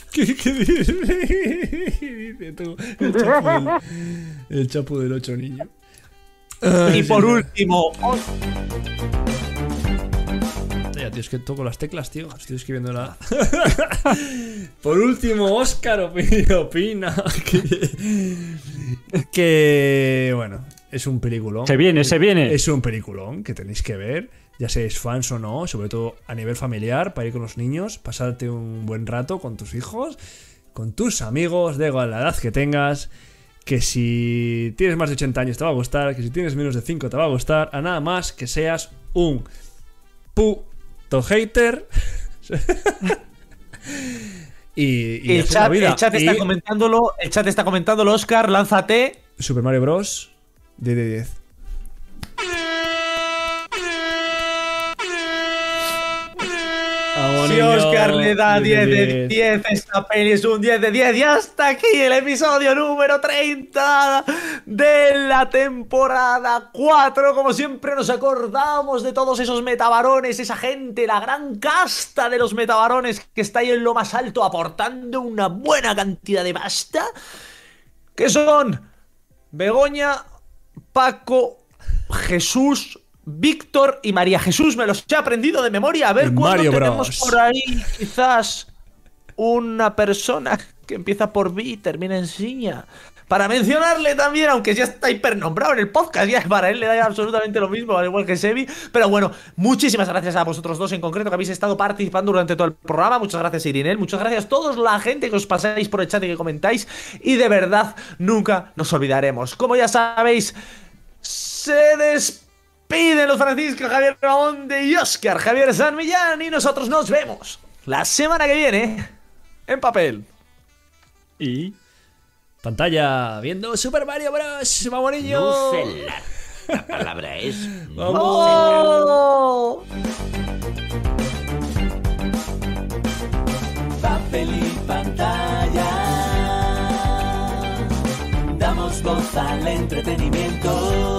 ¿Qué, qué dice? Dice tú, El chapu del, el chapu del 8 niño. Y por último, tío, es que toco las teclas, tío. Estoy escribiendo la. Por último, Oscar opina, que, que, Bueno, es un peliculón. Se viene, se viene. Es un peliculón que tenéis que ver. Ya seáis fans o no, sobre todo a nivel familiar, para ir con los niños, pasarte un buen rato con tus hijos, con tus amigos, da igual la edad que tengas. Que si tienes más de 80 años te va a gustar, que si tienes menos de 5 te va a gustar, a nada más que seas un puto hater. y, y el chat, el está Y comentándolo, el chat está comentándolo, Oscar, lánzate. Super Mario Bros. 10 de 10. Vamos, Si niño. Oscar le da 10 de 10. 10, esta peli es un 10 de 10. Y hasta aquí el episodio número 30 de la temporada 4. Como siempre nos acordamos de todos esos metabarones, esa gente, la gran casta de los metabarones que está ahí en lo más alto aportando una buena cantidad de pasta. Que son Begoña, Paco, Jesús, Víctor y María Jesús. Me los he aprendido de memoria. A ver cuándo tenemos Bros. por ahí quizás una persona que empieza por B y termina en Siña. Para mencionarle también, aunque ya está hipernombrado en el podcast, ya para él le da absolutamente lo mismo, al igual que Sebi. Pero bueno, muchísimas gracias a vosotros dos en concreto que habéis estado participando durante todo el programa. Muchas gracias, Irinel. Muchas gracias a toda la gente que os pasáis por el chat y que comentáis. Y de verdad, nunca nos olvidaremos. Como ya sabéis, se despiden los Francisco Javier Ramonde y Oscar Javier San Millán. Y nosotros nos vemos la semana que viene en papel. Y Pantalla viendo Super Mario Bros. Vamos, niño. Nucelar. La palabra es Vamos. ¡Oh! papel y pantalla. Damos voz al entretenimiento.